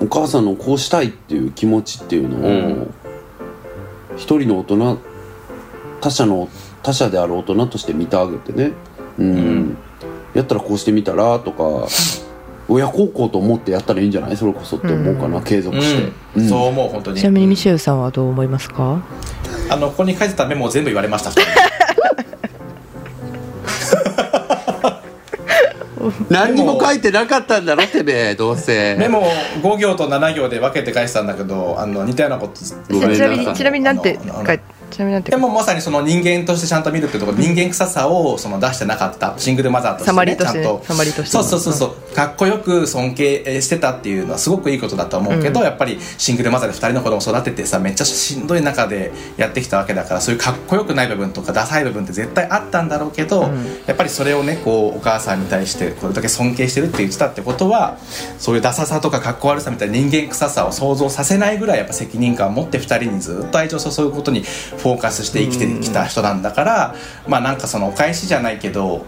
お母さんのこうしたいっていう気持ちっていうのを、うん。一人の大人他者の他者である大人として見てあげてね、うん。うん。やったらこうしてみたらとか 親孝行と思ってやったらいいんじゃない？それこそって思うかな、継続して、うん。そう思う本当に。ちなみにミシェルさんはどう思いますか？あのここに書いてたメモを全部言われました。何にも書いてなかったんだろてめえどうせ。メモを5行と7行で分けて返したんだけどあの似たようなこと。ちない。みにちなみになんて書いちなみになんてでもまさにその人間としてちゃんと見るってところ人間臭さをその出してなかった。シングルマザーとして、ね、サマリとしてちゃんと。サマリとして。そうそうそうそう。かっこよく尊敬してたっていうのはすごくいいことだと思うけど、うん。やっぱりシングルマザーで2人の子供を育ててさめっちゃしんどい中でやってきたわけだからそういうかっこよくない部分とかダサい部分って絶対あったんだろうけど、うん。やっぱりそれをねこうお母さんに対してこれだけ尊敬してるって言ってたってことはそういうダサさとかかっこ悪さみたいな人間臭さを想像させないぐらいやっぱ責任感を持って2人にずっと愛情を注ぐことにフフォーカスして生きてきた人なんだから、まあなんかそのお返しじゃないけど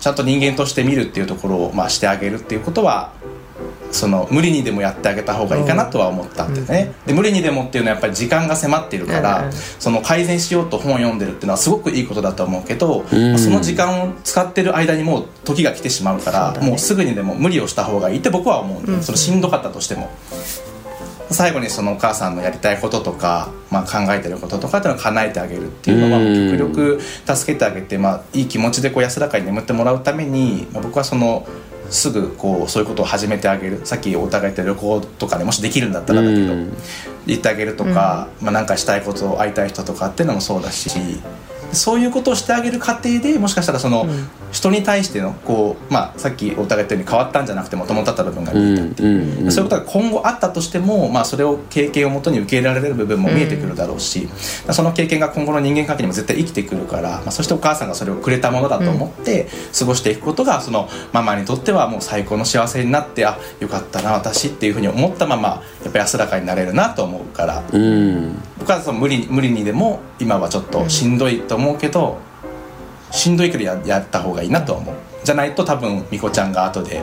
ちゃんと人間として見るっていうところを、まあ、してあげるっていうことはその無理にでもやってあげた方がいいかなとは思ったんでね、で無理にでもっていうのはやっぱり時間が迫っているから、うんその改善しようと本を読んでるっていうのはすごくいいことだと思うけど、うん。まあその時間を使ってる間にもう時が来てしまうからね。もうすぐにでも無理をした方がいいって僕は思うんで、うん。そのしんどかったとしても。最後にそのお母さんのやりたいこととか、まあ、考えてることとかっていうのを叶えてあげるっていうのは極力助けてあげて、まあ、いい気持ちでこう安らかに眠ってもらうために、まあ、僕はそのすぐこうそういうことを始めてあげる。さっきお互い言った旅行とかでもしできるんだったらだけど、うん。言ってあげるとか、まあ、なんかしたいこと会いたい人とかっていうのもそうだしそういうことをしてあげる過程でもしかしたらその、人に対してのこう、まあ、さっきお互い言ったように変わったんじゃなくてもともとあった部分が見えたって。いう。そういうことが今後あったとしても、まあ、それを経験をもとに受け入れられる部分も見えてくるだろうし、その経験が今後の人間関係にも絶対生きてくるから、まあ、そしてお母さんがそれをくれたものだと思って過ごしていくことがそのママにとってはもう最高の幸せになってあよかったな私っていうふうに思ったままやっぱり安らかになれるなと思うから。うん。僕はその無理無理にでも今はちょっとしんどいと思うけど、しんどいけどややった方がいいなとは思う。じゃないと多分みこちゃんが後で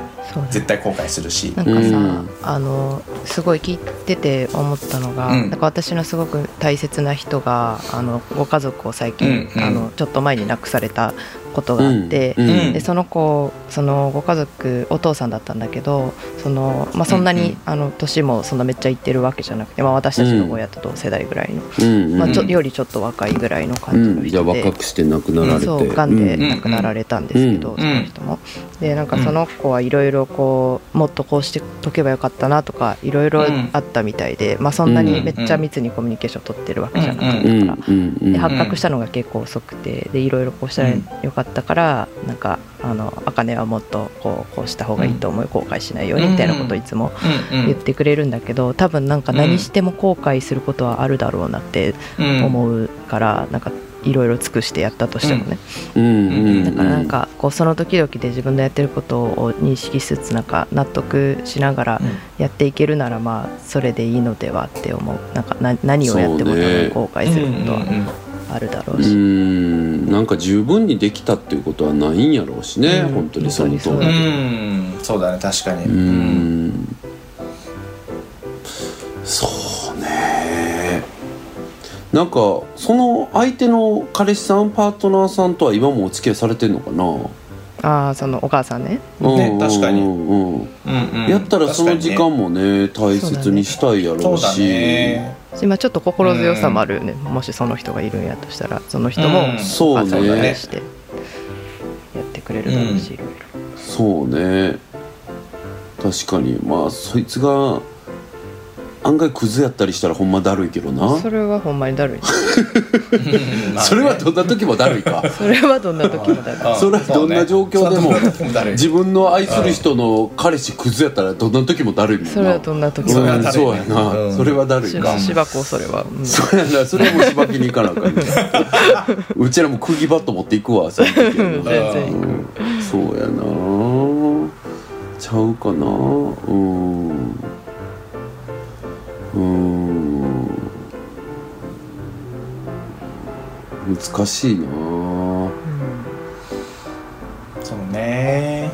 絶対後悔するし。なんかさ、うん。あのすごい聞いてて思ったのが、うん。なんか私のすごく大切な人があのご家族を最近、うんうん。あのちょっと前に亡くされたことがあって、うんうん。でその子そのご家族お父さんだったんだけどその、まあ、そんなに、うん。うんあの年もそんなめっちゃいってるわけじゃなくて、まあ、私たちの親と同世代ぐらいの、うんうん。まあ、ちょよりちょっと若いぐらいの感じのうんじゃ。若くして亡くなられて。そうがんでうん。亡くなられたんですけど、うん。その人も。でなんかその子はいろいろこうもっとこうしてとけばよかったなとかいろいろあったみたいで、まあ、そんなにめっちゃ密にコミュニケーション取ってるわけじゃなかったから。うんうんうんで発覚したのが結構遅くてでいろいろこうしたらよかったから、なんかあの茜はもっとこうこうした方がいいと思う、後悔しないようにみたいなことをいつも言ってくれるんだけど多分なんか何しても後悔することはあるだろうなって思うから、なんかいろいろ尽くしてやったとしてもね、うん。うん。だからなんかこうその時々で自分のやってることを認識しつつなんか納得しながらやっていけるならまあそれでいいのではって思う。なんかな何をやっても後悔することはあるだろううし。ん。なんか十分にできたっていうことはないんやろうしね、うん。本当にその通り。そうだね確かに。ううん。んそうね。なんかその相手の彼氏さんパートナーさんとは今もお付き合いされてんのかな？ああそのお母さんね。ねうん。確かに。うんやったらその時間もね大切にしたいやろそうしね今ちょっと心強さもあるよね、もしその人がいるんやとしたらその人もそうね。母さんに対してやってくれるだろうし、いろいろそうね。確かに。まあそいつが案外クズやったりしたらほんまだるいけどな。それはほんまにだるい。それはどんな時もだるいか。それはどんな時もだるい。あそれはどんな状況でも自分の愛する人の彼氏クズやったらどんな時もだるいもんな。それはどんな時うんもだるい。それはだるいそうやな、うん。それはだるいしか芝子それは、うん。そうやな。それはもうしばきに行かなあかんねうちらも釘バット持っていくわそ全然行く。うん。そうやな。ちゃうかな。うんうん。難しいな。そうね。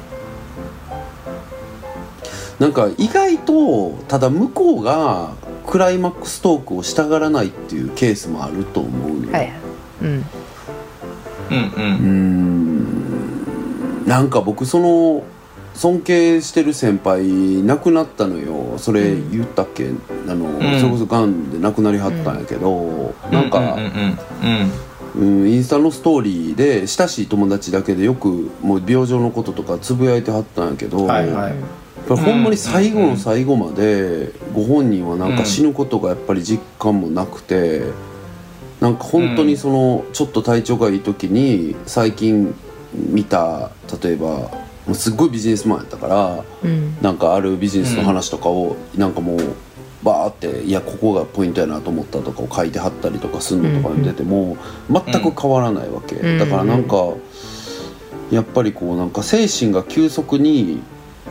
なんか意外とただ向こうがクライマックストークをしたがらないっていうケースもあると思うのよ。はいうん。うんううん。ーん。なんか僕その尊敬してる先輩亡くなったのよ。それ言ったっけ、あの、ん。それこそがんで亡くなりはったんやけど、なんか、うんうんうん。うん、インスタのストーリーで親しい友達だけでよくもう病状のこととかつぶやいてはったんやけど、はいはい。ほんまに最後の最後までご本人はなんか死ぬことがやっぱり実感もなくてなんか本当にそのちょっと体調がいい時に最近見た例えばもうすっごいビジネスマンやったからうん。なんかあるビジネスの話とかをなんかもうバーっていやここがポイントやなと思ったとかを書いてはったりとかするのとか見てても全く変わらないわけ、うん。だからなんかやっぱりこうなんか精神が急速に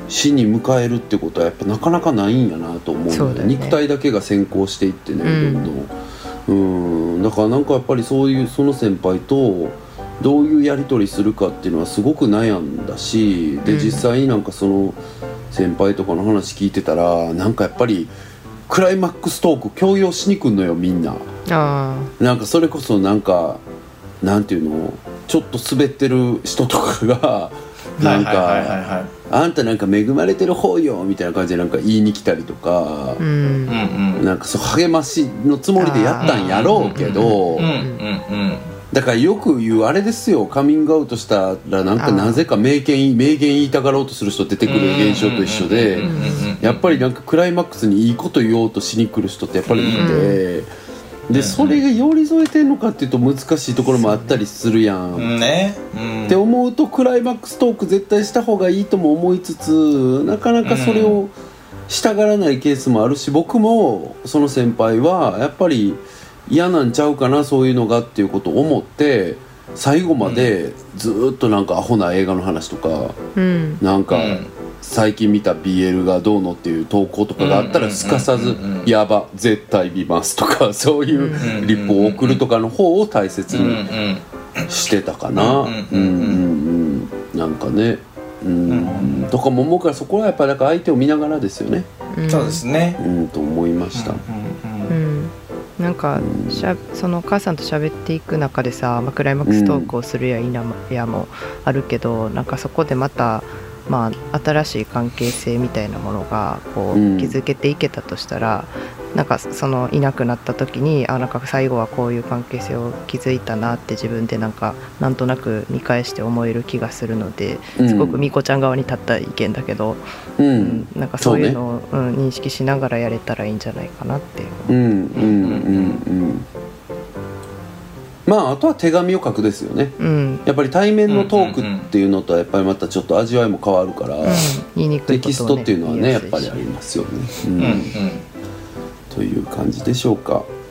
死に迎えるってことはやっぱなかなかないんやなと思うのでね。肉体だけが先行していってね、うん。どんどん。うん。だからなんかやっぱりそういうその先輩とどういうやり取りするかっていうのはすごく悩んだしでうん。実際になんかその先輩とかの話聞いてたらなんかやっぱりクライマックストーク強要しに来んのよみんな。あなんかそれこそなんかなんていうのちょっと滑ってる人とかがなん はいはいはいはい。かはい「あんたなんか恵まれてる方よ」みたいな感じでなんか言いに来たりとかあう。んうんうん。なんかそう励ましのつもりでやったんやろうけどうん。うん。うんだからよく言うあれですよ。カミングアウトしたらなんかなぜか名言名言言いたがろうとする人出てくる現象と一緒でやっぱりなんかクライマックスにいいこと言おうとしに来る人ってやっぱりいてでそれが寄り添えてんのかっていうと難しいところもあったりするやん。うん。ね。うん。って思うとクライマックストーク絶対した方がいいとも思いつつなかなかそれをしたがらないケースもあるし僕もその先輩はやっぱり嫌なんちゃうかなそういうのがっていうことを思って最後までずーっとなんかアホな映画の話とかうん。なんかうん。最近見た BL がどうのっていう投稿とかがあったらすかさずうん。うん。うんうん「やば絶対見ます」とか そういうリップを送るとかの方を大切にん。してたかな。なんかね。うん。とかも思うからそこはやっぱりなんか相手を見ながらですよね。うん。そうですね。うんと思いました。うん。うん。うん、なんかしゃそのお母さんと喋っていく中でさ、まあ、クライマックストークをするや否やもあるけど、なんかそこでまた、まあ、新しい関係性みたいなものがこうん。う築けていけたとしたら、なんかそのいなくなった時にあなんか最後はこういう関係性を築いたなって自分でなんかなんとなく見返して思える気がするのですごくみこちゃん側に立った意見だけど、ううんんなんかそういうのをうん、認識しながらやれたらいいんじゃないかなって。うんうんうんうんまああとは手紙を書くですよね。うん。やっぱり対面のトークっていうのとはやっぱりまたちょっと味わいも変わるから言いにくいテキストっていうのはねやっぱりありますよね。うん。うんという感じでしょうか。うん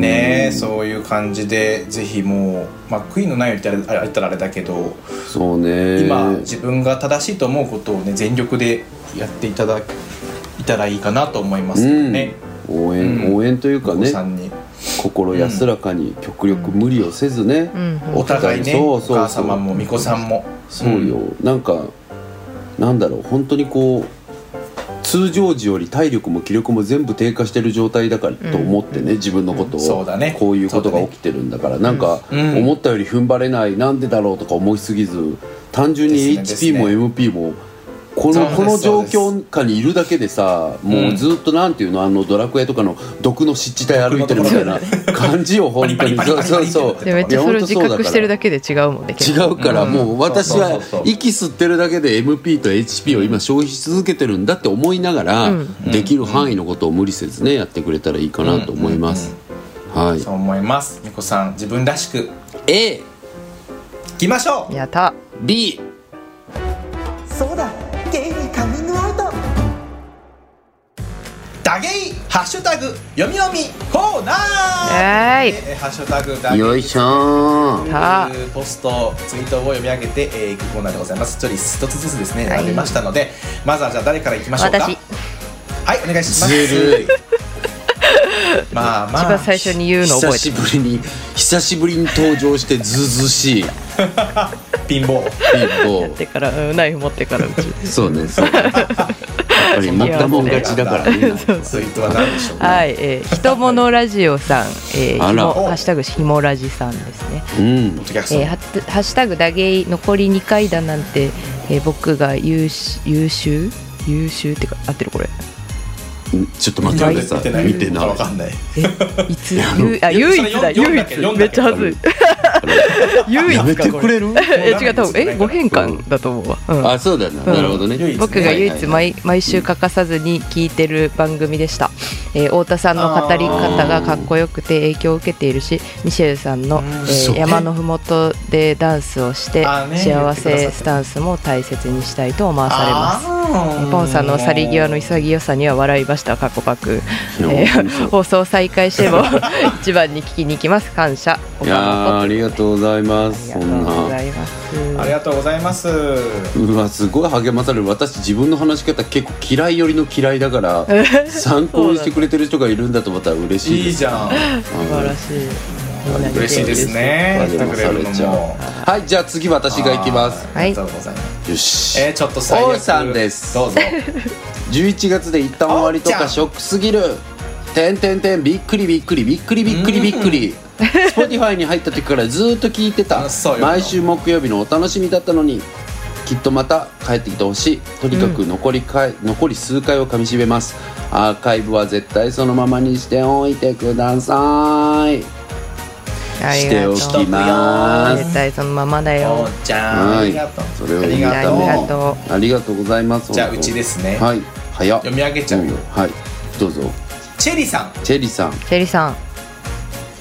ねえうん。そういう感じでぜひもうまあ悔いのないように言ったらあ言ったらあれだけどそうね。今自分が正しいと思うことをね全力でやっていただいたらいいかなと思いますね、応援、うん。応援というかお子ねさんに心安らかに極力無理をせずね、うん。お互いねそうそうそう。お母様も巫女さんも。そうよ、なんかなんだろう本当にこう通常時より体力も気力も全部低下してる状態だからと思ってね、自分のことを、そうだね。こういうことが起きてるんだから。なんか、うん。思ったより踏ん張れないなんでだろうとか思いすぎず単純にです HP ね。も MP もこのこの状況下にいるだけでさもうずっとなんていうのあのドラクエとかの毒の湿地帯歩いてるみたいな感じよ本当に。そうそうそう。でめっちゃそれを自覚してるだだけで違うもんね結違構うから、うん。もう私は息吸ってるだけで MP と HP を今消費し続けてるんだって思いながら、うん。できる範囲のことを無理せずねやってくれたらいいかなと思います、はい。そう思います。みこさん自分らしく。い A きましょう。やった。B そうだダゲイハッシュタグ読み読みコーナー。えーい。えーハッシュタグダゲイ。よいしょポストツイートを読み上げて、えー、いくコーナーでございます。一人一つずつですねはい。選べましたので、まずはじゃあ誰からいきましょうか？私。はいお願いします。ずるい。まあまあ一番最初に言うの覚久しえてぶりに久しぶりに登場してずうずうしい。ピンボー一やってから、うんナイフ持ってからうち。方そうねそうね ぱり持ったもん勝ちだからね。ツイートは何でしょうはい、えー、ひとものラジオさん、えー、ひもハッシュタグひもラジさんですね。うん。えー、ハッシュタグダゲイ残り2回だなんて、えー、僕が優秀優秀優秀ってか合ってるこれちょっと待って。ください。見てない。見てない。わかんない。えいつ？ゆあ唯一だ。唯一。めっちゃはずい。唯やめ一かこれてくれる？え違う多分。えご変換だと思うわ、うん。あそうだな。なるほどね。僕が唯一毎毎週欠かさずに聞いてる番組でした、えー太田さんの語り方がかっこよくて影響を受けているしミシェルさんの、え山のふもとでダンスをして幸せスタンスも大切にしたいと思わされます。あポンさんの去り際の潔さには笑いました。過去パク、えー放送再開しても 一番に聞きに行きます。感謝。いやーありがとうございます。そありがとうんごなざいます。ありがとうございます。うわすごい励まされる。私自分の話し方結構嫌い寄りの嫌いだから 参考にしてくれてる人がいるんだと思ったら嬉しいです。いいじゃん。素晴らしい嬉しいですね。はいじゃあ次私が行きます。はい。ありがとうございます。よし。えー、ちょっと最悪。王さんです。どうぞ。11月で一旦終わりとかショックすぎる。てんてんてんびっくりびっくりびっくりびっくり。びっくり Spotify に入った時からずーっと聞いてた。楽しそうよ。毎週木曜日のお楽しみだったのにきっとまた帰ってきてほしい。とにかく残り回、残り数回をかみしめます。アーカイブは絶対そのままにしておいてくださいしておきます絶対そのままだおよーちゃんあはいりがとうそれをありがとう。ありがと。うありがとうございますじゃあうちですね。はい。早っ。読み上げちゃうよ。んはい。どうぞ。チェリさん。チェリさん。チェリさん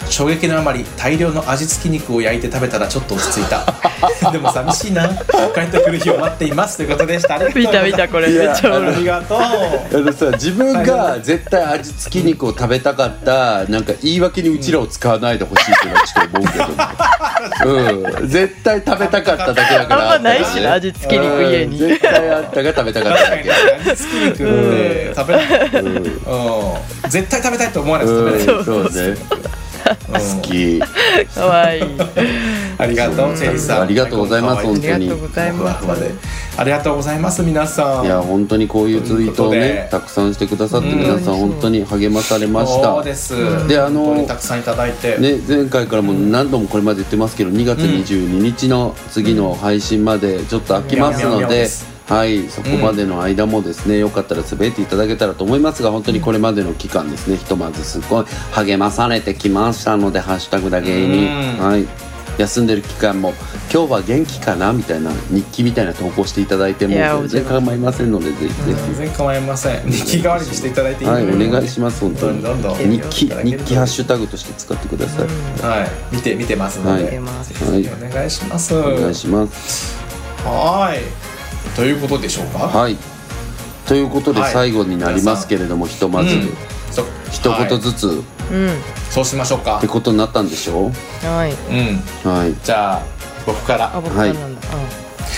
衝撃のあまり大量の味付き肉を焼いて食べたらちょっと落ち着いた。でも寂しいな。帰ってくる日を待っていますということでした見た見たこれいやめっちゃありがとう。あのさ自分が絶対味付き肉を食べたかったなんか言い訳にうちらを使わないでほしいってはちょっと思うけど、うん、絶対食べたかっただけだから。あんまないしな味付き肉家に。うん。絶対あんたが食べたかっただけ。味付き肉って食べない、うん。うん、絶対食べたいと思わないと食べない、うん。そうね。うん好きかわい。いありがとうチェリさん。ありがとうございます可愛本当に。ありがとうございますありがとうございます皆さん。いや本当にこういうツイートをねで。たくさんしてくださって皆さんうん本当に励まされました。そうです、であのたくさんいただいて、ね、前回からも何度もこれまで言ってますけど2月22日の次の配信までちょっと空きますうんのではいそこまでの間もですねよかったら滑っていただけたらと思いますが本当にこれまでの期間ですねひとまずすごい励まされてきましたので「ハッシュタグだけに」うん。はい。休んでる期間も今日は元気かなみたいな日記みたいな投稿していただいても全然構いませんのでぜひぜ全然構いません。日記代わりにしていただいていいひはいお願いしします本当に。どんどん日記日記ハッシュタグとして使ってください。はい。見て見てますので、はい。お願いします。お願いします。はいということでしょうか？はい。ということではい。最後になりますけれども、ひとまず、うん。そ一はい言ずつ。っうん。そうしましょうか。てことになったんでしょはい。うん。うはい。じゃあ僕から。あ僕からなんだ、はい、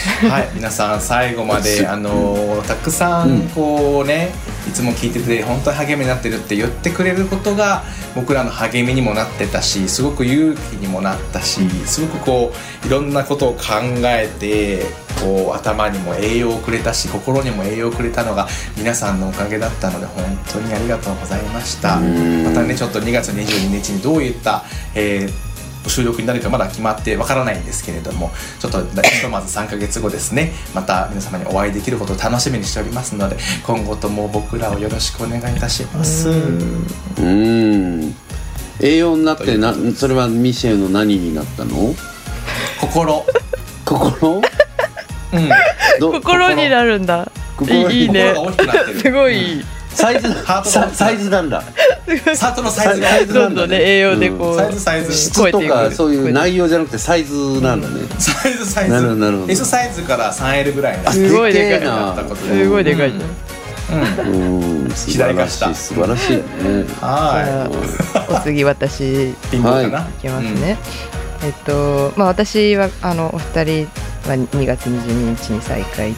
皆さん最後まであのーたくさんこうねいつも聞いてて本当に励みになってるって言ってくれることが僕らの励みにもなってたしすごく勇気にもなったしすごくこういろんなことを考えてこう頭にも栄養をくれたし心にも栄養をくれたのが皆さんのおかげだったので本当にありがとうございました。うん。またねちょっと2月22日にどういった、えー収録になるかまだ決まってわからないんですけれどもちょっとひとまず3ヶ月後ですね。また皆様にお会いできることを楽しみにしておりますので今後とも僕らをよろしくお願いいたします。うーん。栄養になってなそれはミシェルの何になったの？心。心？うん。ど心になるんだ。心。いいね。心が大きくなってる。すごい。サイズハートササイズなんだ。サートのサイズがサイズどんどんね栄養でこう、サイズサイズ。質とかそういう内容じゃなくてサイズなんだね。サイズサイズ。なるほど。なるほど S サイズから 3L ぐらいすごいでかいな。すごいでかい、うん。うん。素晴らしい素晴らしいね。はじゃあお次私いピンかな、いきますね、えっとまあ私はあのお二人は2月22日に再開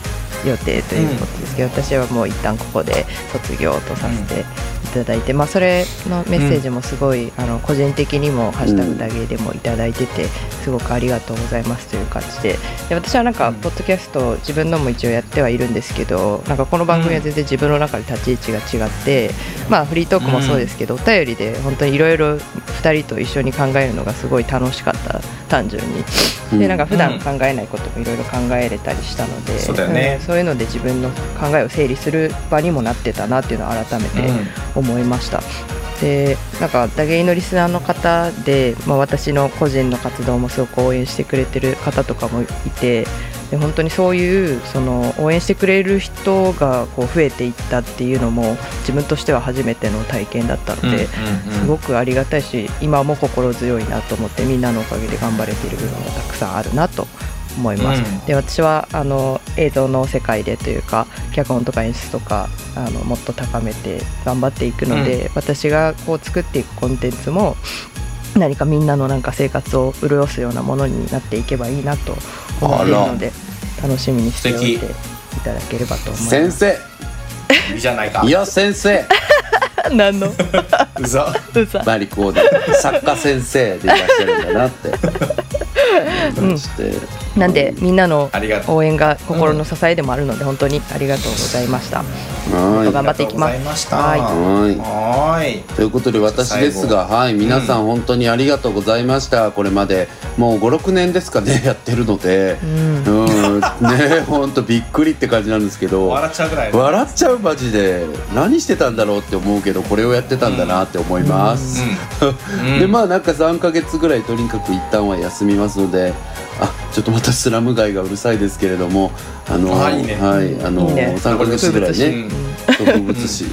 予定ということですけど、私はもう一旦ここで卒業とさせていただいて、まあそれのメッセージもすごい、あの個人的にも「ハッシュタグだけ」でもいただいててすごくありがとうございますという感じで。で私はなんかうん。ポッドキャスト自分のも一応やってはいるんですけどなんかこの番組は全然自分の中で立ち位置が違って、まあフリートークもそうですけど、お便りで本当にいろいろ2人と一緒に考えるのがすごい楽しかった単純に。でなんか普段考えないこともいろいろ考えれたりしたので、そうだよね。んそういうので自分の考えを整理する場にもなってたなっていうのを改めて思いました。でなんか打芸のリスナーの方で、まあ、私の個人の活動もすごく応援してくれてる方とかもいてで本当にそういうその応援してくれる人がこう増えていったっていうのも自分としては初めての体験だったので、すごくありがたいし今も心強いなと思ってみんなのおかげで頑張れている部分がたくさんあるなと思います。うん。で私はあの映像の世界でというか脚本とか演出とかあのもっと高めて頑張っていくので、私がこう作っていくコンテンツも何かみんなのなんか生活を潤すようなものになっていけばいいなと思っているので楽しみにしておいていただければと思います。先生。いいじゃないか。いや先生。何の？うざうさまりこうで作家先生でいらっしゃるんだなって思いまして、なん。でみんなの応援が心の支えでもあるので本当にありがとうございました。はい。頑張っていきます。はい。ということで私ですが、はい、皆さん本当にありがとうございました、これまで。もう56年ですかねやってるので。うんね本当びっくりって感じなんですけど。笑っちゃうぐらい笑っちゃうマジで。何してたんだろうって思うけどこれをやってたんだなって思います、うん。でまあなんか3ヶ月ぐらいとにかく一旦は休みますので。あちょっとまたスラム街がうるさいですけれどもあのね。はいあのいいね。3ヶ月ぐらいね植物誌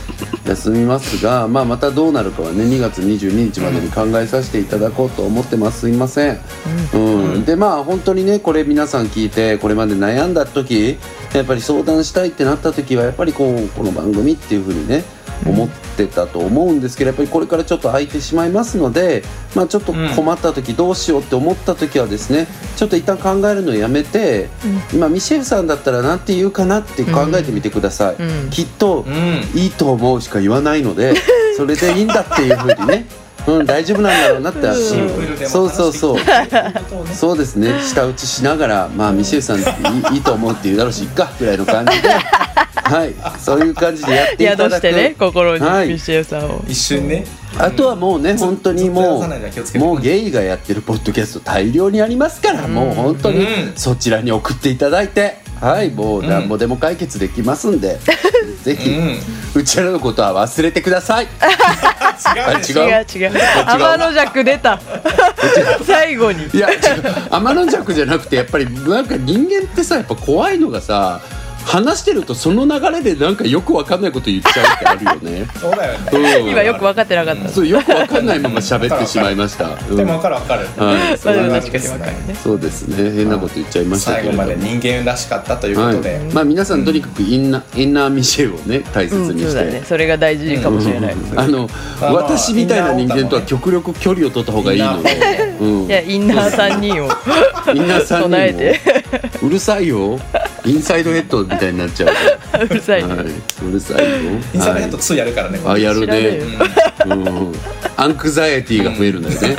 休みますが、まあ、またどうなるかはね2月22日までに考えさせていただこうと思ってます。すいません、うん。でまあ本当にねこれ皆さん聞いてこれまで悩んだ時やっぱり相談したいってなった時はやっぱりこうこの番組っていう風にね思ってたと思うんですけどやっぱりこれからちょっと空いてしまいますので、まあ、ちょっと困った時どうしようって思った時はですねちょっと一旦考えるのをやめて、今ミシェルさんだったらなんて言うかなって考えてみてください、うん。きっとうん。いいと思うしか言わないので それでいいんだっていう風にね、うん、大丈夫なんだろうなって、シンプルでもそうそうそう。そうですね。舌打ちしながらまあミシェルさんいいいいと思うって言うだろうしいっかぐらいの感じではい。そういう感じでやっていただく。宿してね心にはい。ミシさんを。一瞬ね。あとはもうね本当にもうもうゲイがやってるポッドキャスト大量にありますからもう本当にうん。そちらに送っていただいてはいもうなん。ぼでも解決できますんで ぜひうん。うちらのことは忘れてください。違う違う？違う違う。天の弱出た。最後に。いや違う。天の弱じゃなくてやっぱりなんか人間ってさやっぱ怖いのがさ話してるとその流れでなんかよくわかんないこと言っちゃうってあるよね。そうだよね。うん。今よく分かってなかった。そうよくわかんないまま喋ってしまいました。うんでも分かる分かる。はい、そうまあでもなん確かに分かるね。そうですね。変なこと言っちゃいましたけれども。最後まで人間らしかったということで、はい、まあ皆さんとにかくインナーインナーミシェルをね大切うんにして。そうだね。それが大事かもしれない。あのまあ私みたいな人間とは極力距離を取った方がいいので、うん、いやインナー3人をみんなさんにも。備えて。うるさいよインサイドヘッドみたいになっちゃう。うるさいね。はい、うるさいよ。インサイドヘッド2やるからね、はい、あやるね。うん、 anxiety が増えるんだよね、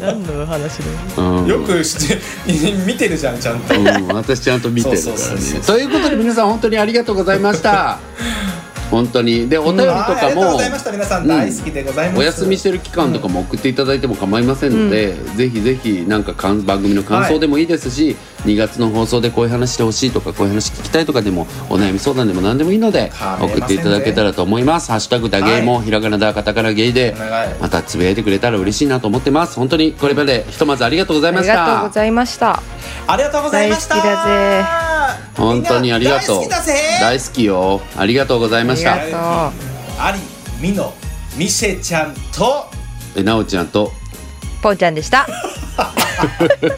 何の話だよ。うん。うんよくして 見てるじゃんちゃんと。うん、私ちゃんと見てるからね。そうそうそうということで皆さん本当にありがとうございました。本当に。でお便りとかもりがとうございました皆さん。大好きでございます、お休みしてる期間とかも送っていただいても構いませんので、ぜひぜひなんか感番組の感想でもいいですし、2月の放送でこういう話してほしいとかこういう話聞きたいとかでもお悩み相談でも何でもいいので送っていただけたらと思います「ハッシュタグだゲイ」もひらがなだカタカナゲイでまたつぶやいてくれたら嬉しいなと思ってます。本当にこれまでひとまずありがとうございありました。がとうございました。ありがとうございました。大好きだぜ本当にありがとう。大好きだぜ。大好きよ。ありがとうございました。ありがとう。ありみのみせちゃんとえなおちゃんとぽんちゃんでした。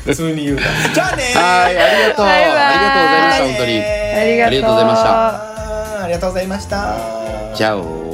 普通に言うな。じゃあねー。はいありがとう。バイバイ。ありがとうございました本当に。ありがとう。ございました。ありがとうございました。チャオ